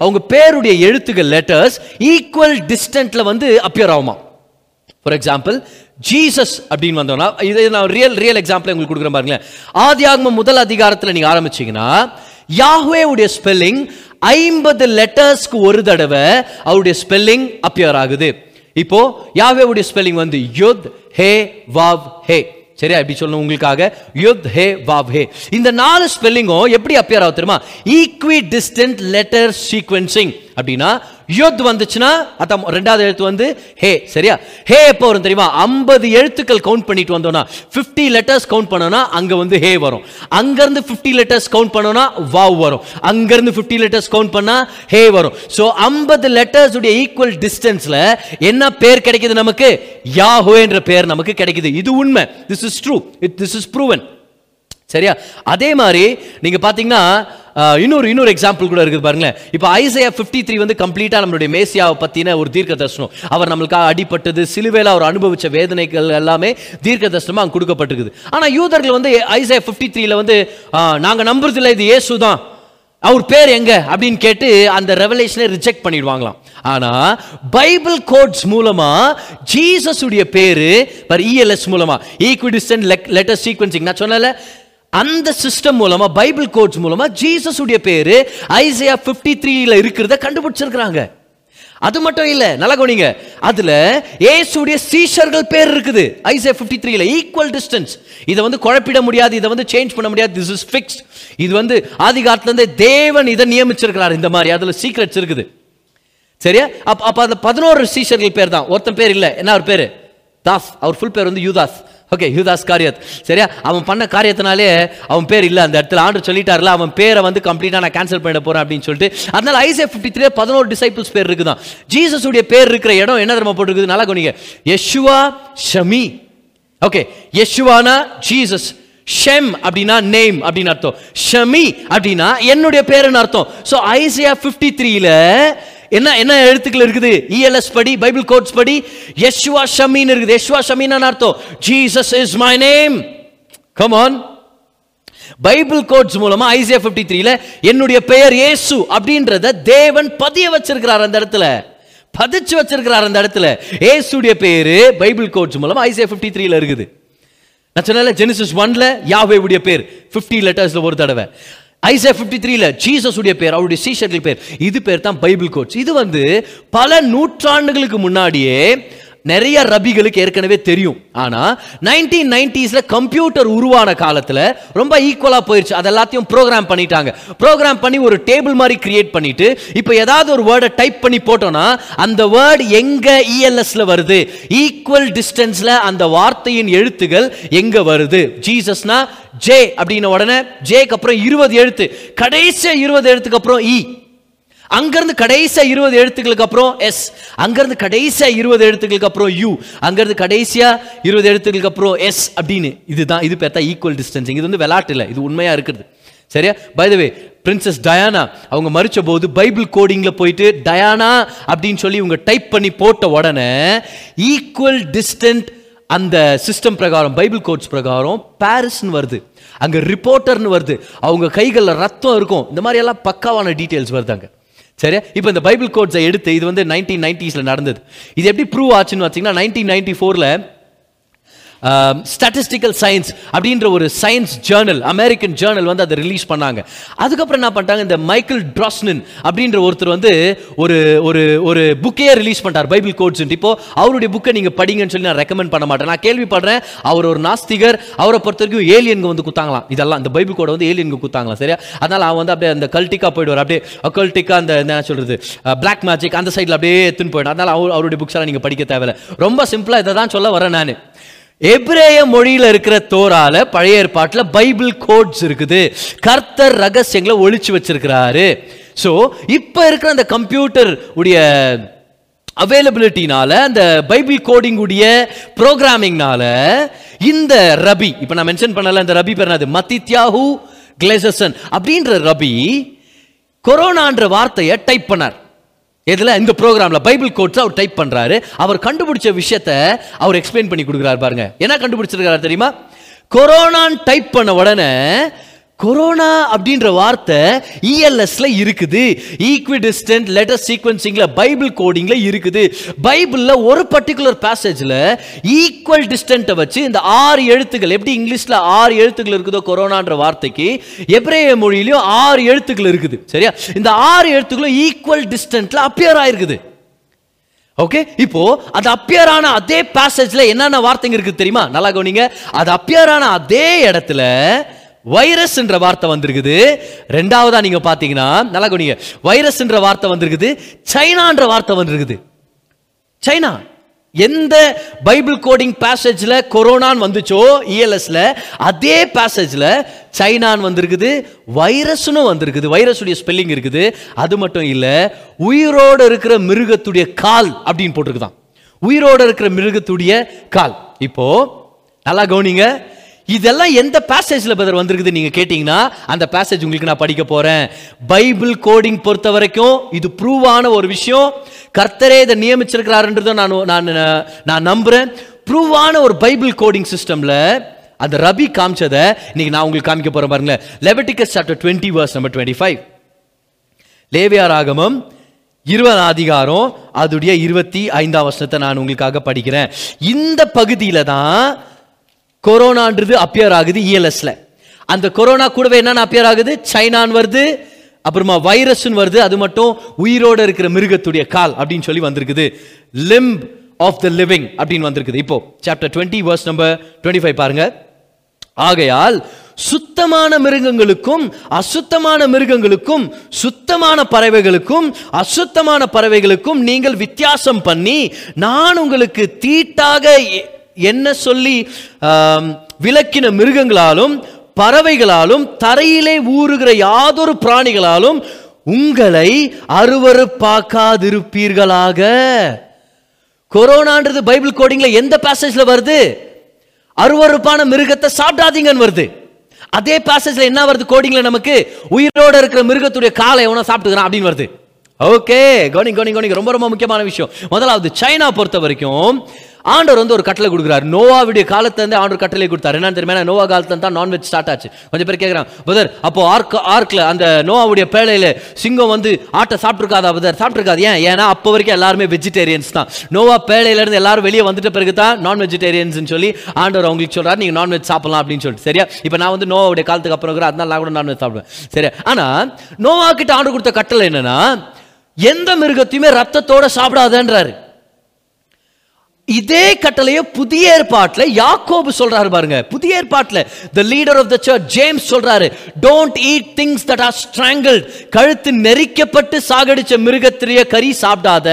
அவங்க பேருடைய எழுத்துக்கள் லெட்டர்ஸ் ஈக்குவல் டிஸ்டன்ட்ல வந்து அப்பியர் ஆகுமா ஃபார் எக்ஸாம்பிள் ஜீசஸ் அப்படின்னு வந்தோம்னா இதை நான் ரியல் ரியல் எக்ஸாம்பிள் உங்களுக்கு கொடுக்குறேன் பாருங்களேன். ஆதியாகமம் முதல் அதிகாரத்தில் நீங்கள் ஆரம்பிச்சீங்கன்னா யாஹ்வே உடைய ஸ்பெல்லிங் ஐம்பது லெட்டர்ஸ்க்கு ஒரு தடவை அவருடைய ஸ்பெல்லிங் அப்பியர் ஆகுது. இப்போ யாவே உடைய ஸ்பெல்லிங் வந்து யுத் ஹே வாவ் ஹே. சரியா? எப்படி சொல்லணும் உங்களுக்காக. யுத் ஹே வாவ் ஹே. இந்த நாலு ஸ்பெல்லிங்கும் எப்படி அப்பியர் ஆகும் தெரியுமா? ஈக்வி டிஸ்டன்ட் லெட்டர் சீக்வன்சிங் அப்படின்னா யுத் வந்துச்சுன்னா அதான் ரெண்டாவது எழுத்து வந்து ஹே சரியா? ஹே எப்போ வரும் தெரியுமா? ஐம்பது எழுத்துக்கள் கவுண்ட் பண்ணிட்டு வந்தோம்னா 50 லெட்டர்ஸ் கவுண்ட் பண்ணோம்னா அங்கே வந்து ஹே வரும். அங்கேருந்து ஃபிஃப்டி லெட்டர்ஸ் கவுண்ட் பண்ணோம்னா வாவ் வரும். அங்கேருந்து ஃபிஃப்டி லெட்டர்ஸ் கவுண்ட் பண்ணால் ஹே வரும். ஸோ ஐம்பது லெட்டர்ஸ் உடைய ஈக்குவல் டிஸ்டன்ஸில் என்ன பேர் கிடைக்குது நமக்கு? யாஹோ என்ற பேர் நமக்கு கிடைக்குது. இது உண்மை. This is true it this is proven சரியா? அதே மாதிரி நீங்கள் பார்த்தீங்கன்னா இன்னொரு இன்னொரு எக்ஸாம்பிள் கூட இருக்குது பாருங்களேன். இப்போ ஐசையா 53 த்ரீ வந்து கம்ப்ளீட்டாக நம்மளுடைய மேசியாவை பற்றின ஒரு தீர்க்க தர்சனம் அவர் நம்மளுக்காக அடிப்பட்டது சிலுவையில் அவர் அனுபவித்த வேதனைகள் எல்லாமே தீர்க்க தர்சனமாக அங்கே கொடுக்கப்பட்டிருக்குது. ஆனால் யூதர்கள் வந்து ஐசையா 53 த்ரீல வந்து நாங்கள் நாங்க நம்புறதில்ல இது இயேசு தான் அவர் பேர் எங்க? அப்படின்னு கேட்டு அந்த ரெவலேஷனை ரிஜெக்ட் பண்ணிடுவாங்களாம். ஆனா பைபிள் கோட்ஸ் மூலமா ஜீசஸ் உடைய பேரு இஎல்எஸ் மூலமா. ஈக்விடிஸ்டன் லெட்டர் சீக்வன்சிங் நான் சொன்னல அந்த சிஸ்டம் மூலமா பைபிள் கோட்ஸ் மூலமா ஜீசஸ் உடைய பேரு ஐசியா 53 த்ரீல இருக்கிறத கண்டுபிடிச்சிருக்கிறாங்க. அது மட்டும் இல்ல நல்லா கவனிங்க. அதுல ஏசுடைய சீஷர்கள் பேர் இருக்குது. ஐசியா 53 த்ரீல ஈக்குவல் டிஸ்டன்ஸ் இதை வந்து குழப்பிட முடியாது இதை வந்து சேஞ்ச் பண்ண முடியாது திஸ் இஸ் ஃபிக்ஸ்ட் இது வந்து ஆதி காலத்துல தேவன் இதை நியமிச்சிருக்கிறார். இந்த மாதிரி அதுல சீக்ரெட்ஸ் இருக்குது. சரியா? அப்ப அப்ப அந்த பதினோரு சீஷர்கள் பேர் தான் ஒருத்தன் பேர் இல்ல. என்ன அவர் பேரு? தாஸ். அவர் ஃபுல் பேர் வந்து யூதாஸ். ஓகே யூதாஸ் காரியத் சரியா? அவன் பண்ண காரியத்தினாலே அவன் பேர் இல்லை. அந்த இடத்துல ஆண்டு சொல்லிட்டார்ல அவன் பேரை வந்து கம்ப்ளீட்டாக நான் கேன்சல் பண்ணிட போகிறேன் அப்படின்னு சொல்லிட்டு அதனால ஐசே ஃபிஃப்டி த்ரீ பதினோரு டிசைபிள்ஸ் பேர் இருக்குதான். ஜீசஸுடைய பேர் இருக்கிற இடம் என்ன தர்மம் போட்டுருக்குது? நல்லா கவனிங்க. யஷுவா ஷமி ஓகே யஷுவானா ஜீசஸ் ஷெம் அப்படின்னா நேம் அப்படின்னு அர்த்தம். ஷமி அப்படின்னா என்னுடைய பேருன்னு அர்த்தம். ஸோ ஐசியா ஃபிஃப்டி த்ரீல என்ன என்ன எழுத்துக்கள் இருக்குது? இஎல்எஸ் படி பைபிள் கோட்ஸ் படி யெஷுவா ஷமீன் இருக்குது. யஷ்வா ஷமீன் அர்த்தம். Jesus is my name come on Bible codes மூலமா ஐசியா 53 த்ரீல என்னுடைய பெயர் ஏசு அப்படின்றத தேவன் பதிய வச்சிருக்கிறார் அந்த இடத்துல. பதிச்சு வச்சிருக்கிறார் அந்த இடத்துல. ஏசுடைய பேரு பைபிள் கோட்ஸ் மூலமா ஐசியா 53 த்ரீல இருக்குது. நான் சொன்னல ஜெனிசஸ் ஒன்ல யாவேவுடைய பேர். 50 லெட்டர்ஸ்ல ஒரு தடவை. ஐசா 53 த்ரீல ஜீசஸ் உடைய பேர் அவருடைய சீஷர்கள் பேர். இது பேர் தான் பைபிள் கோட்ஸ். இது வந்து பல நூற்றாண்டுகளுக்கு முன்னாடியே நிறைய ரபிகளுக்கு ஏற்கனவே தெரியும். ஆனால் நைன்டீன் நைன்டிஸில் கம்ப்யூட்டர் உருவான காலத்தில் ரொம்ப ஈக்குவலாக போயிடுச்சு அது எல்லாத்தையும் ப்ரோக்ராம் பண்ணிட்டாங்க. ப்ரோக்ராம் பண்ணி ஒரு டேபிள் மாதிரி கிரியேட் பண்ணிட்டு இப்போ ஏதாவது ஒரு வேர்டை டைப் பண்ணி போட்டோம்னா அந்த வேர்டு எங்கே இஎல்எஸ்ல வருது? ஈக்குவல் டிஸ்டன்ஸில் அந்த வார்த்தையின் எழுத்துகள் எங்கே வருது? ஜீசஸ்னா ஜே அப்படின்ன உடனே ஜேக்கு அப்புறம் இருபது எழுத்து. கடைசி இருபது எழுத்துக்கு அப்புறம் இ அங்கிருந்து கடைசியா இருபது எழுத்துக்களுக்கு அப்புறம் எஸ் அங்கிருந்து கடைசியா இருபது எழுத்துக்களுக்கு அப்புறம் யூ அங்கிருந்து கடைசியா இருபது எழுத்துக்களுக்கு அப்புறம் எஸ் அப்படின்னு. இதுதான் இது பார்த்தா ஈக்குவல் டிஸ்டன்சிங் இது வந்து விளையாட்டு இல்லை இது உண்மையா இருக்கிறது. சரியா? By the way princess Diana அவங்க மறிச்ச போது பைபிள் கோடிங்ல போயிட்டு டயானா அப்படின்னு சொல்லி இவங்க டைப் பண்ணி போட்ட உடனே ஈக்குவல் டிஸ்டன்ட் அந்த சிஸ்டம் பிரகாரம் பைபிள் கோட்ஸ் பிரகாரம் பாரிஸ்னு வருது. அங்கே ரிப்போர்ட்டர்னு வருது. அவங்க கைகளில் ரத்தம் இருக்கும். இந்த மாதிரி எல்லாம் பக்காவான டீட்டெயில்ஸ் வருது அங்கே. சரியா? இப்போ இந்த பைபிள் கோட்ஸை எடுத்து இது வந்து நைன்டீன் நைன்டிஸில் நடந்தது. இது எப்படி ப்ரூவ் ஆச்சுன்னு வச்சிங்கன்னா நைன்டீன் நைன்டி ஃபோரில் Um, ஸ்டாட்டிஸ்டிக்கல் சயின்ஸ் அப்படின்ற ஒரு சயின்ஸ் ஜேர்னல் அமெரிக்கன் ஜேர்னல் வந்து அதை ரிலீஸ் பண்ணாங்க. அதுக்கப்புறம் என்ன பண்ணிட்டாங்க இந்த மைக்கேல் ட்ராஸ்னின் அப்படின்ற ஒருத்தர் வந்து ஒரு ஒரு ஒரு புக்கே ரிலீஸ் பண்ணிட்டார் பைபிள் கோட்ஸ் இப்போ அவருடைய புக்கை நீங்கள் படிங்கன்னு சொல்லி நான் ரெக்கமெண்ட் பண்ண மாட்டேன். நான் கேள்விப்படுறேன் அவர் ஒரு நாஸ்திகர் அவரை பொறுத்த வரைக்கும் ஏலியன்க வந்து குத்தாங்களாம். இதெல்லாம் இந்த பைபிள் கோடை வந்து ஏலியன்க குத்தாங்களாம் சரியா? அதனால அவன் வந்து அப்படியே அந்த கல்டிக்கா போயிடுவார். அப்படியே அக்கல்டிக்கா அந்த என்ன சொல்றது பிளாக் மேஜிக் அந்த சைடில் அப்படியே எடுத்துன்னு போயிடும் அதனால அவர் அவருடைய புக்ஸ் எல்லாம் நீங்கள் படிக்க தேவையில்லை. ரொம்ப சிம்பிளா இதை தான் சொல்ல வரேன் நான். எப்ரேய மொழியில் இருக்கிற தோரால பழைய ஏற்பாட்டில் பைபிள் கோட்ஸ் இருக்குது. கர்த்தர் ரகசியங்களை ஒழிச்சு வச்சிருக்கிறாரு. ஸோ இப்போ இருக்கிற அந்த கம்ப்யூட்டர் உடைய அவைலபிலிட்டினால அந்த பைபிள் கோடிங் உடைய ப்ரோக்ராமிங்னால இந்த ரபி இப்போ நான் மென்ஷன் பண்ணல இந்த ரபி பேர் என்னது? மத்தித்யாஹு கிளேசசன் அப்படின்ற ரபி கொரோனான்ற வார்த்தையை டைப் பண்ணார். இதில் இந்த ப்ரோக்ராம்ல பைபிள் கோட்ஸ் அவர் டைப் பண்ணுறாரு அவர் கண்டுபிடிச்ச விஷயத்த அவர் எக்ஸ்பிளைன் பண்ணி கொடுக்குறாரு பாருங்க. என்ன கண்டுபிடிச்சிருக்காரு தெரியுமா? கொரோனான்னு டைப் பண்ண உடனே கொரோனா அப்படின்ற வார்த்தை இஎல்எஸ்ல இருக்குது. ஈக்விடிஸ்டன்ட் லெட்டர் சீக்வன்சிங்ல பைபிள் கோடிங்ல இருக்குது. பைபிள்ல ஒரு பர்டிகுலர் பேசேஜ்ல ஈக்குவல் டிஸ்டன்ட்டை வச்சு இந்த ஆறு எழுத்துக்கள் எப்படி இங்கிலீஷ்ல ஆறு எழுத்துக்கள் இருக்குதோ கொரோனான்ற வார்த்தைக்கு எப்ரேய மொழியிலும் ஆறு எழுத்துக்கள் இருக்குது. சரியா? இந்த ஆறு எழுத்துக்களும் ஈக்குவல் டிஸ்டன்ட்ல அப்பியர் ஆயிருக்குது. ஓகே இப்போ அது அப்பியர் ஆன அதே பேசேஜ்ல என்னென்ன வார்த்தைங்க இருக்கு தெரியுமா? நல்லா கவனிங்க. அது அப்பியர் ஆன அதே இடத்துல வைரஸ் என்ற வார்த்தை வந்திருக்குது. ரெண்டாவதா நீங்க பாத்தீங்கன்னா நல்லா கவனிங்க. வைரஸ் என்ற வார்த்தை வந்திருக்குது. சைனான்ற வார்த்தை வந்திருக்குது. சைனா. எந்த பைபிள் கோடிங் பேசேஜில் கொரோனான்னு வந்துச்சோ இஎல்எஸ்ல அதே பேசேஜில் சைனான்னு வந்திருக்குது. வைரஸ்னு வந்திருக்குது. வைரஸுடைய ஸ்பெல்லிங் இருக்குது. அது மட்டும் இல்லை உயிரோடு இருக்கிற மிருகத்துடைய கால் அப்படின்னு போட்டிருக்குதான். உயிரோடு இருக்கிற மிருகத்துடைய கால். இப்போ நல்லா கவனிங்க. இதெல்லாம் எந்த பேசேஜில் பதர் வந்திருக்குது நீங்க கேட்டீங்கன்னா அந்த பேசேஜ் உங்களுக்கு நான் படிக்க போறேன். பைபிள் கோடிங் பொறுத்த வரைக்கும் இது ப்ரூவ் ஆன ஒரு விஷயம். கர்த்தரே இதை நியமிச்சிருக்கிறாருன்றதை நான் நான் நான் நம்புறேன். ப்ரூவ் ஆன ஒரு பைபிள் கோடிங் சிஸ்டம்ல அந்த ரபி காமிச்சதை இன்னைக்கு நான் உங்களுக்கு காமிக்க போறேன் பாருங்களேன். Leviticus chapter twenty verse number twenty five லேவியார் ஆகமம் இருபது அதிகாரம் அதுடைய இருபத்தி ஐந்தாம் வருஷத்தை நான் உங்களுக்காக படிக்கிறேன். இந்த பகுதியில் தான் கொரோனான்றது அப்பியர் ஆகுது இஎல்எஸ்ல அந்த கொரோனா கூடவே என்னென்ன அப்பியர் ஆகுது? சைனான் வருது அப்புறமா வைரஸ்னு வருது அது மட்டும் உயிரோட இருக்கிற மிருகத்துடைய கால் அப்படின்னு சொல்லி வந்திருக்குது. லிம்ப் ஆஃப் த லிவிங் அப்படின்னு வந்திருக்குது. இப்போ chapter twenty verse number twenty five பாருங்க. ஆகையால் சுத்தமான மிருகங்களுக்கும் அசுத்தமான மிருகங்களுக்கும் சுத்தமான பறவைகளுக்கும் அசுத்தமான பறவைகளுக்கும் நீங்கள் வித்தியாசம் பண்ணி நான் உங்களுக்கு தீட்டாக என்ன சொல்லி விளக்கின மிருகங்களாலும் பறவைகளாலும் தரையிலே ஊறுகிற யாதொரு பிராணிகளாலும் உங்களை அருவருப்பாக்காதிருப்பீர்களாக. கொரோனான்றது பைபிள் கோடிங்ல எந்த பேசேஜ்ல வருது? அருவருப்பான மிருகத்தை சாப்பிடாதீங்கன்னு வருது. அதே பேசேஜ்ல என்ன வருது கோடிங்ல நமக்கு? உயிரோட இருக்கிற மிருகத்துடைய காலை எவனோ சாப்பிட்டுக்கிறான் அப்படின்னு வருது. ஓகே கவனி கோனி கவனி ரொம்ப ரொம்ப முக்கியமான விஷயம். முதலாவது சைனா பொறுத்த வரைக்கும் ஆண்டவர் வந்து ஒரு கட்டளை கொடுக்குறாரு. நோவாவுடைய காலத்துல இருந்து ஆண்டவர் கட்டளை கொடுத்தாரு. என்னன்னு தெரியுமா? நோவா காலத்துல தான் நான்வெஜ் ஸ்டார்ட் ஆச்சு. கொஞ்சம் பேர் கேட்குறான் பதர் அப்போ ஆர்க் ஆர்க்ல அந்த நோவாவுடைய பேழையில சிங்கம் வந்து ஆட்டை சாப்பிட்டுருக்காதா பதர் சாப்பிட்டுருக்காது. ஏன்? ஏன்னா அப்போ வரைக்கும் எல்லாருமே வெஜிடேரியன்ஸ் தான். நோவா பேழையிலேருந்து எல்லாரும் வெளியே வந்துட்ட பிறகு தான் நான் வெஜிடேரியன்ஸ் சொல்லி ஆண்டவர் அவங்களுக்கு சொல்றாரு. நீங்க நான்வெஜ் சாப்பிடலாம் அப்படின்னு சொல்லிட்டு. சரியா? இப்போ நான் வந்து நோவாவுடைய காலத்துக்கு அப்புறம் இருக்கிற அதனால நான் கூட நான்வெஜ் சாப்பிடுவேன். சரியா ஆனா நோவா கிட்ட ஆண்டர் கொடுத்த கட்டளை என்னன்னா எந்த மிருகத்தையுமே ரத்தத்தோட சாப்பிடாதன்றாரு. இதே கட்டளையை புதிய ஏற்பாட்டில் யாக்கோபு சொல்றாரு பாருங்க. புதிய ஏற்பாட்டில் the leader of the church James சொல்றாரு don't eat things that are strangled கழுத்து நெரிக்கப்பட்டு சாகடிச்ச மிருகத்திலேயே கறி சாப்பிடாத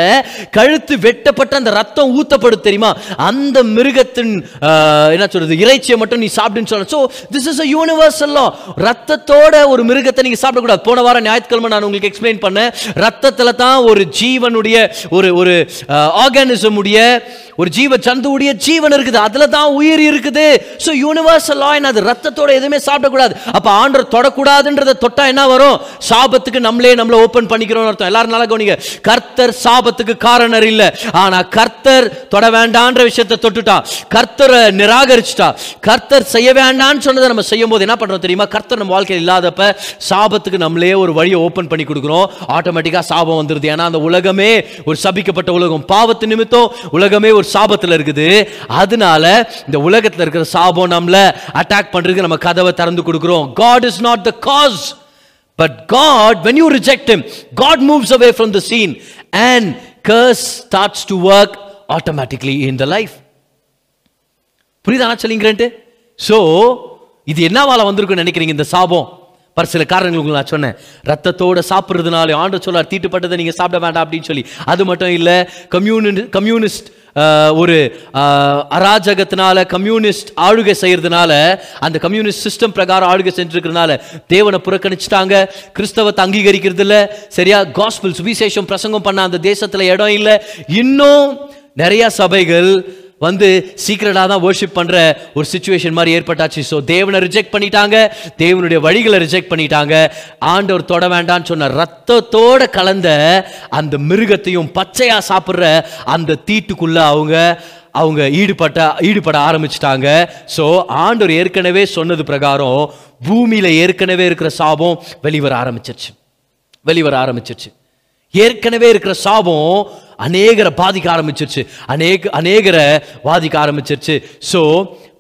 கழுத்து வெட்டப்பட்ட அந்த ரத்தம் ஊத்தப்படும் தெரியுமா? அந்த மிருகத்தின் என்ன சொல்றது இறைச்சியை மட்டும் நீ சாப்பிடுன்னு சொல்ல so this is a universal law ரத்தத்தோட ஒரு மிருகத்தை நீங்க சாப்பிடக்கூடாது போன வாரம் ஞாயிற்றுக்கிழமை நான் உங்களுக்கு எக்ஸ்பிளைன் பண்ணேன். ரத்தத்தில் தான் ஒரு ஜீவனுடைய ஒரு ஒரு ஆர்கானிசம் உடைய ஒரு ஜீவ ஜந்துவுடைய ஜீவன் இருக்குது. அதுல தான் உயிர் இருக்குது. ஸோ யூனிவர்சல் லாயின் அது ரத்தத்தோட எதுவுமே சாப்பிடக்கூடாது. அப்ப ஆண்டர் தொடக்கூடாதுன்றதை தொட்டா என்ன வரும்? சாபத்துக்கு நம்மளே நம்மள ஓபன் பண்ணிக்கிறோம் அர்த்தம். எல்லாரும் நல்லா கவனிங்க. கர்த்தர் சாபத்துக்கு காரணர் இல்ல. ஆனா கர்த்தர் தொட வேண்டான்ற விஷயத்தை தொட்டுட்டா கர்த்தரை நிராகரிச்சுட்டா கர்த்தர் செய்ய வேண்டாம்னு சொன்னதை நம்ம செய்யும் போது என்ன பண்றோம் தெரியுமா? கர்த்தர் நம்ம வாழ்க்கையில் இல்லாதப்ப சாபத்துக்கு நம்மளே ஒரு வழியை ஓபன் பண்ணி கொடுக்குறோம். ஆட்டோமேட்டிக்கா சாபம் வந்துருது. ஏன்னா அந்த உலகமே ஒரு சபிக்கப்பட்ட உலகம். பாவத்து நிமித்தம் உலகமே ஒரு சாபத்தில் இருக்குது. அதனால இந்த உலகத்துல இருக்கிற சாபம் நம்மள அட்டாக் பண்றதுக்கு நம்ம கதவை திறந்து கொடுக்குறோம். God is not the cause but God when you reject him God moves away from the scene and curse starts to work automatically in the life புரியுதா சொல்லிங்கிறேன்ட்டு ஸோ இது என்னவால வந்திருக்குன்னு நினைக்கிறீங்க இந்த சாபம்? பர் சில காரணங்கள் நான் சொன்னேன். ரத்தத்தோட சாப்பிட்றதுனால ஆண்டு சொல்லார் தீட்டுப்பட்டதை நீங்க சாப்பிட வேண்டாம் அப்படின்னு சொல்லி. அது மட்டும் இல்லை கம்யூனி கம்யூனிஸ்ட் ஒரு அராஜகத்தினால கம்யூனிஸ்ட் ஆளுகை செய்கிறதுனால அந்த கம்யூனிஸ்ட் சிஸ்டம் பிரகாரம் ஆளுகை செஞ்சுருக்கிறதுனால தேவனை புறக்கணிச்சிட்டாங்க. கிறிஸ்தவத்தை அங்கீகரிக்கிறது இல்ல சரியா? காஸ்பிள் சுவிசேஷம் பிரசங்கம் பண்ண அந்த தேசத்தில் இடம் இல்லை. இன்னும் நிறையா சபைகள் வந்து சீக்கிரடாக தான் ஒர்ஷிப் பண்ணுற ஒரு சுச்சுவேஷன் மாதிரி ஏற்பட்டாச்சு. ஸோ தேவனை ரிஜெக்ட் பண்ணிட்டாங்க. தேவனுடைய வழிகளை ரிஜெக்ட் பண்ணிட்டாங்க. ஆண்டவர் தொட வேண்டாம்னு சொன்ன ரத்தத்தோட கலந்த அந்த மிருகத்தையும் பச்சையாக சாப்பிட்ற அந்த தீட்டுக்குள்ளே அவங்க அவங்க ஈடுபட்ட ஈடுபட ஆரம்பிச்சிட்டாங்க. ஸோ ஆண்டவர் ஏற்கனவே சொன்னது பிரகாரம் பூமியில் ஏற்கனவே இருக்கிற சாபம் வெளிவர ஆரம்பிச்சிருச்சு. வெளிவர ஆரம்பிச்சிருச்சு. ஏற்கனவே இருக்கிற சாபம் அநேகரை பாதிக்க ஆரம்பிச்சிருச்சு. அநேக அநேகரை பாதிக்க ஆரம்பிச்சிருச்சு. ஸோ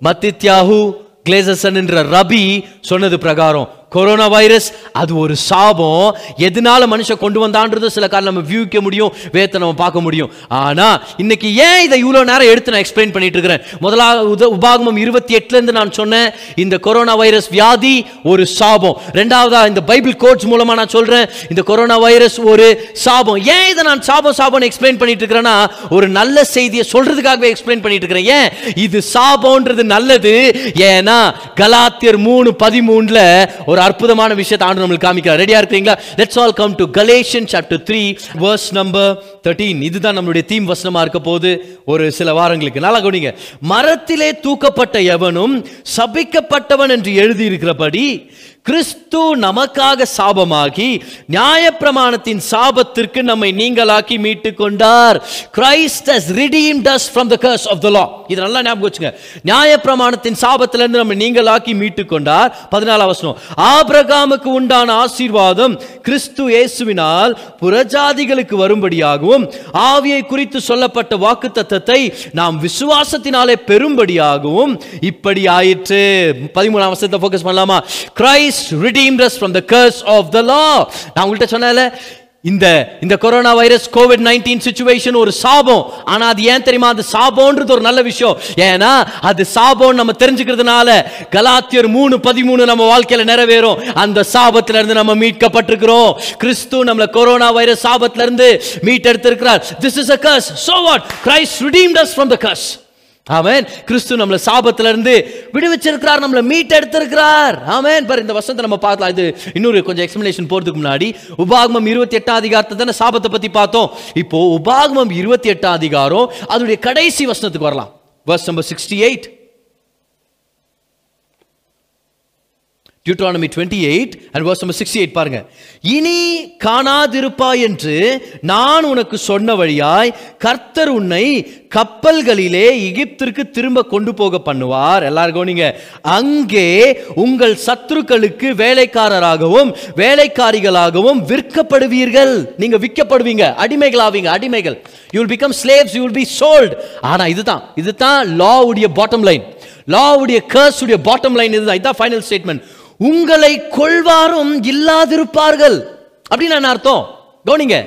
மத்தித்யாஹு கிளேசன் என்ற ரபி சொன்னது பிரகாரம் கொரோனா வைரஸ் அது ஒரு சாபம். எதனால மனுஷன் கொண்டு வந்தான்றது சில காரணம் நம்ம வியூக்க முடியும் வேத்தை நம்ம பார்க்க முடியும். ஆனா இன்னைக்கு ஏன் இதை இவ்வளோ நேரம் எடுத்து நான் எக்ஸ்பிளைன் பண்ணிட்டு இருக்கிறேன்? முதலாக உத- உபாகமம் இருபத்தி எட்டுலேருந்து நான் சொன்னேன் இந்த கொரோனா வைரஸ் வியாதி ஒரு சாபம். ரெண்டாவதா இந்த பைபிள் கோட்ஸ் மூலமாக நான் சொல்கிறேன் இந்த கொரோனா வைரஸ் ஒரு சாபம். ஏன் இதை நான் சாபம் சாபம் எக்ஸ்பிளைன் பண்ணிட்டு இருக்கிறேன்னா ஒரு நல்ல செய்தியை சொல்றதுக்காகவே எக்ஸ்பிளைன் பண்ணிட்டு இருக்கிறேன். ஏன்? இது சாபம்ன்றது நல்லது. ஏன்னா கலாத்தியர் மூணு பதிமூணுல ஒரு அற்புதமான விஷயத்தை ஆண்டு நம்மளுக்கு காமிக்கிறார். ரெடியா இருக்கீங்களா let's all come to Galatians chapter three verse number thirteen இதுதான் நம்மளுடைய தீம் வசனமா இருக்க போது ஒரு சில வாரங்களுக்கு. நல்லா கவனிங்க. மரத்திலே தூக்கப்பட்ட எவனும் சபிக்கப்பட்டவன் என்று எழுதி இருக்கிறபடி கிறிஸ்து நமக்காக சாபமாகி நியாயப்பிரமாணத்தின் சாபத்திற்கு நம்மை நீங்களாக்கி மீட்டு கொண்டார். Christ has redeemed us from the curse of the law இது நல்லா ஞாபகம் வச்சுங்க. நியாயப்பிரமாணத்தின் சாபத்திலிருந்து நம்மை நீங்களாக்கி மீட்டு கொண்டார். பதினாலாம் வசனம். ஆபிரகாமுக்கு உண்டான ஆசீர்வாதம் கிறிஸ்து இயேசுவினால் புறஜாதிகளுக்கு வரும்படியாகவும் ஆவியை குறித்து சொல்லப்பட்ட வாக்குத்தத்தத்தை நாம் விசுவாசத்தினாலே பெரும்படியாகவும் இப்படி ஆயிற்று. பதிமூணாம் வசத்தை ஃபோக்கஸ் பண்ணலாமா? Christ Christ redeemed us from the curse of the law நான் உங்கள்கிட்ட சொன்னேன்ல இந்த இந்த corona virus COVID nineteen situation ஒரு சாபம். ஆனா அது ஏன் தெரியுமா? அது சாபம்ன்றது ஒரு நல்ல விஷயம். ஏன்னா அது சாபம் நம்ம தெரிஞ்சுக்கிறதுனால கலாத்தியர் மூணு பதிமூணு நம்ம வாழ்க்கையில நிறைவேறும். அந்த சாபத்துல இருந்து நம்ம மீட்கப்பட்டிருக்கிறோம். கிறிஸ்து நம்மள கொரோனா வைரஸ் சாபத்துல இருந்து மீட்டெடுத்திருக்கிறார். This is a curse. So what Christ redeemed us from the curse. ஆமேன். கிறிஸ்து நம்மள சாபத்துல இருந்து விடுவிச்சிருக்கிறார் நம்மளை மீட் எடுத்திருக்கிறார் ஆமேன். பாரு இந்த வசனத்தை நம்ம பார்க்கலாம். இது இன்னொரு கொஞ்சம் எக்ஸ்பிளேஷன் போறதுக்கு முன்னாடி உபாகமம் இருபத்தி எட்டாம் அதிகாரத்தை தானே சாபத்தை பத்தி பார்த்தோம். இப்போ உபாகமம் இருபத்தி எட்டாம் அதிகாரம் அதனுடைய கடைசி வசனத்துக்கு வரலாம். Verse number sixty eight Deuteronomy twenty eight and verse number sixty eight பாருங்க. இனி காணாதிருப்பாய் என்று நான் உனக்கு சொன்ன வழியாய் கர்த்தர் உன்னை கப்பல்களிலே எகிப்திற்கு திரும்ப கொண்டு போக பண்ணுவார். எல்லாருக்கும் நீங்க அங்கே உங்கள் சத்துருக்களுக்கு வேலைக்காரராகவும் வேலைக்காரிகளாகவும் விற்கப்படுவீர்கள். நீங்க விற்கப்படுவீங்க. அடிமைகளாவீங்க. அடிமைகள். You will become slaves you will be sold ஆனா இதுதான். இதுதான் லா உடைய பாட்டம் லைன் லா உடைய கர்ஸ் உடைய பாட்டம் லைன் இதுதான். இதுதான் ஃபைனல் ஸ்டேட்மெண்ட் உங்களை கொள்வாரும் இல்லாதிருப்பார்கள். அப்படின்னு என்ன அர்த்தம்? கவனிங்க.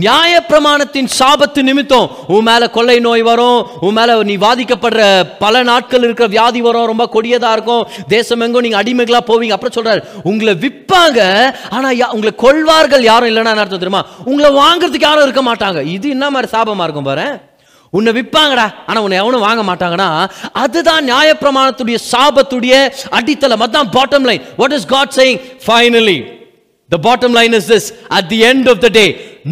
நியாயப்பிரமாணத்தின் சாபத்து நிமித்தம் உன் மேல கொள்ளை நோய் வரும் உன் மேல நீ பாதிக்கப்படுற பல நாட்கள் இருக்கிற வியாதி வரும் ரொம்ப கொடியதா இருக்கும் தேசம் எங்கோ நீங்க அடிமைகளா போவீங்க அப்புறம் சொல்றாரு. உங்களை விற்பாங்க ஆனா யா- உங்களை கொள்வார்கள் யாரும் இல்லைன்னா அர்த்தம் தெரியுமா? உங்களை வாங்குறதுக்கு யாரும் இருக்க மாட்டாங்க. இது என்ன மாதிரி சாபமா இருக்கும் பாரு உன்னை விற்பாங்கடா. ஆனால் உன்னை எவனும் வாங்க மாட்டாங்கன்னா அதுதான் நியாயப்பிரமாணத்துடைய சாபத்துடைய அடித்தளம். அதான் bottom line what is God saying finally the bottom line is this at the end of the day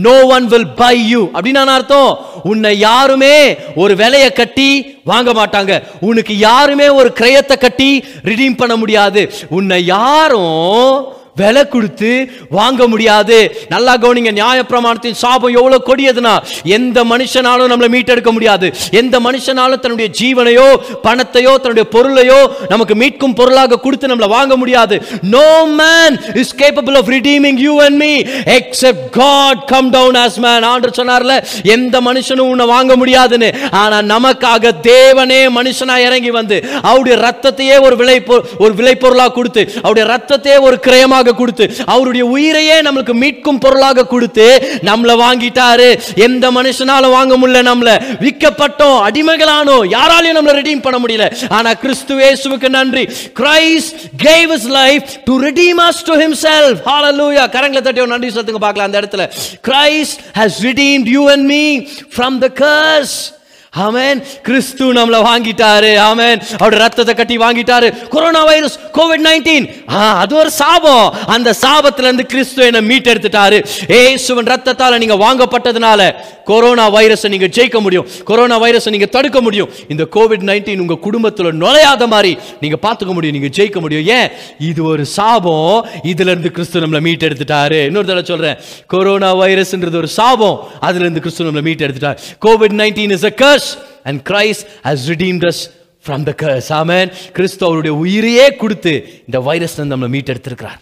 no one will buy you அப்படின்னு அர்த்தம். உன்னை யாருமே ஒரு விலையை கட்டி வாங்க மாட்டாங்க. உனக்கு யாருமே ஒரு கிரயத்தை கட்டி ரிடீம் பண்ண முடியாது. உன்னை யாரும் விலை கொடுத்து வாங்க முடியாது. நல்லா கவனிங்க நியாயப்பிரமாணத்தின் சாபம் எவ்வளோ கொடியதுன்னா எந்த மனுஷனாலும் நம்மளை மீட்டெடுக்க முடியாது. எந்த மனுஷனாலும் தன்னுடைய ஜீவனையோ பணத்தையோ தன்னுடைய பொருளையோ நமக்கு மீட்கும் பொருளாக கொடுத்து நம்மளை வாங்க முடியாது. No man is capable of redeeming you and me except God come down as man and சொன்னார்ல எந்த மனுஷனும் உன்னை வாங்க முடியாதுன்னு. ஆனா நமக்காக தேவனே மனுஷனா இறங்கி வந்து அவருடைய ரத்தத்தையே ஒரு விலை ஒரு விலை பொருளாக கொடுத்து அவருடைய ரத்தத்தையே ஒரு கிரயமாக கொடுத்து அவருடைய உயிரையே நம்மளுக்கு மீட்கும் பொருளாக கொடுத்து நம்மளை வாங்கிட்டாரு. எந்த மனுஷனால வாங்க முடியல நம்மள? விற்கப்பட்டோம் அடிமைகளானோ யாராலையும் நம்மளை ரெடீம் பண்ண முடியல. ஆனா கிறிஸ்து இயேசுவுக்கு நன்றி. Christ gave his life to redeem us to himself ஹalleluya கரங்கள தட்டி ஒரு நன்றி சொல்லுங்க பார்க்கலாம் அந்த இடத்துல. Christ has redeemed you and me from the curse. ஆமேன். கிறிஸ்து நம்மள வாங்கிட்டாரு. ஆமேன். அவருடைய ரத்தத்தை கட்டி வாங்கிட்டாரு. கொரோனா வைரஸ் கோவிட் நைன்டீன் அது ஒரு சாபம். அந்த சாபத்துல இருந்து கிறிஸ்து என்ன மீட்டெடுத்துட்டாரு. ஏசுவன் ரத்தத்தால நீங்க வாங்கப்பட்டதுனால கொரோனா வைரஸை நீங்க ஜெயிக்க முடியும். கொரோனா வைரஸை நீங்க தடுக்க முடியும். இந்த கோவிட் நைன்டீன் உங்க குடும்பத்துல நுழையாத மாதிரி நீங்க பார்த்துக்க முடியும். நீங்க ஜெயிக்க முடியும். ஏன்? இது ஒரு சாபம். இதுல இருந்து கிறிஸ்து நம்மளை மீட்டெடுத்துட்டாரு. இன்னொரு தடவை சொல்றேன். கொரோனா வைரஸ்ன்றது ஒரு சாபம். அதுல இருந்து கிறிஸ்து நம்மளை மீட்டெடுத்துட்டார். COVID nineteen is a us and Christ has redeemed us from the curse. ஆமென் கிறிஸ்து அவருடைய உயிரையே கொடுத்து இந்த வைரஸ் நம்மளை மீட்டெடுத்திருக்கிறார்.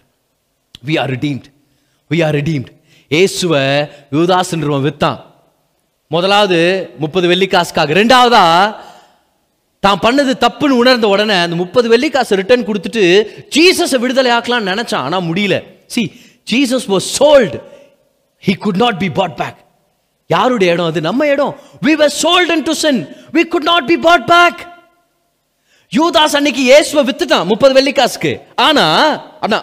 We are redeemed we are redeemed இயேசுவை யூதாஸ்ன்றவன் வித்தான். முதலாவது முப்பது வெள்ளிக்காசுக்காக. ரெண்டாவதா தான் பண்ணது தப்புன்னு உணர்ந்த உடனே அந்த முப்பது வெள்ளிக்காசு ரிட்டர்ன் கொடுத்துட்டு ஜீசஸை விடுதலை ஆக்கலாம்னு நினைச்சான். ஆனா முடியல. See Jesus was sold he could not be bought back யாருடைய இடம் அது? நம்ம இடம். We were sold into sin. We could not be bought back. யூதாஸ் அன்னைக்கு இயேசுவை வித்துட்டான் முப்பது வெள்ளிக்காசுக்கு. ஆனா அண்ணா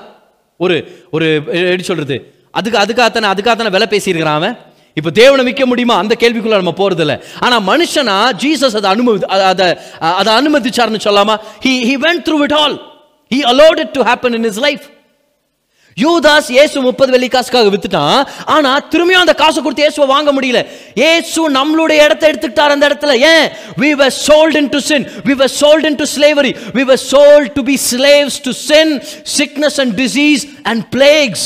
ஒரு ஒரு எப்படி சொல்றது? அதுக்கு அதுக்காகத்தானே அதுக்காகத்தானே விலை பேசியிருக்கிறான் அவன். இப்போ தேவனை விற்க முடியுமா? அந்த கேள்விக்குள்ள நம்ம போறது இல்ல ஆனா மனுஷனா ஜீசஸ் அதை அனுமதி அதை அதை அனுமதிச்சார்னு சொல்லாமா? He he went through it all he allowed it to happen in his யூதாஸ் இயேசு முப்பது வெள்ளி காசுக்காக வித்துட்டான் ஆனா திரும்பியும் அந்த காசு கொடுத்து இயேசுவை வாங்க முடியல இயேசு நம்மளுடைய இடத்த எடுத்துக்கிட்டார் அந்த இடத்துல ஏன் we were sold into sin we were sold into slavery we were sold to be slaves to sin sickness and disease and plagues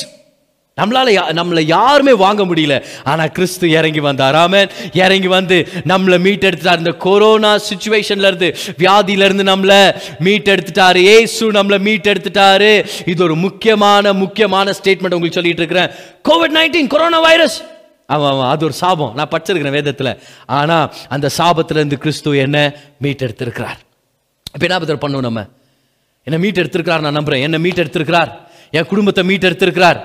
நம்மளால நம்மளை யாருமே வாங்க முடியல. ஆனால் கிறிஸ்து இறங்கி வந்தார். ஆமன். இறங்கி வந்து நம்மளை மீட்டெடுத்துட்டார். இந்த கொரோனா சுச்சுவேஷன்லேருந்து வியாதியிலேருந்து நம்மளை மீட்டெடுத்துட்டாரு. ஏசு நம்மளை மீட்டெடுத்துட்டாரு. இது ஒரு முக்கியமான முக்கியமான ஸ்டேட்மெண்ட் உங்களுக்கு சொல்லிட்டு இருக்கிறேன். கோவிட் நைன்டீன் கொரோனா வைரஸ் ஆமாம் ஆமாம் அது ஒரு சாபம். நான் படிச்சிருக்கிறேன் வேதத்தில். ஆனால் அந்த சாபத்திலேருந்து கிறிஸ்து என்ன மீட்டெடுத்திருக்கிறார். இப்போ என்ன பத்திரம் பண்ணுவோம் நம்ம? என்ன மீட் எடுத்திருக்கிறார் நான் நம்புறேன். என்ன மீட் எடுத்திருக்கிறார் என் குடும்பத்தை மீட் எடுத்திருக்கிறார்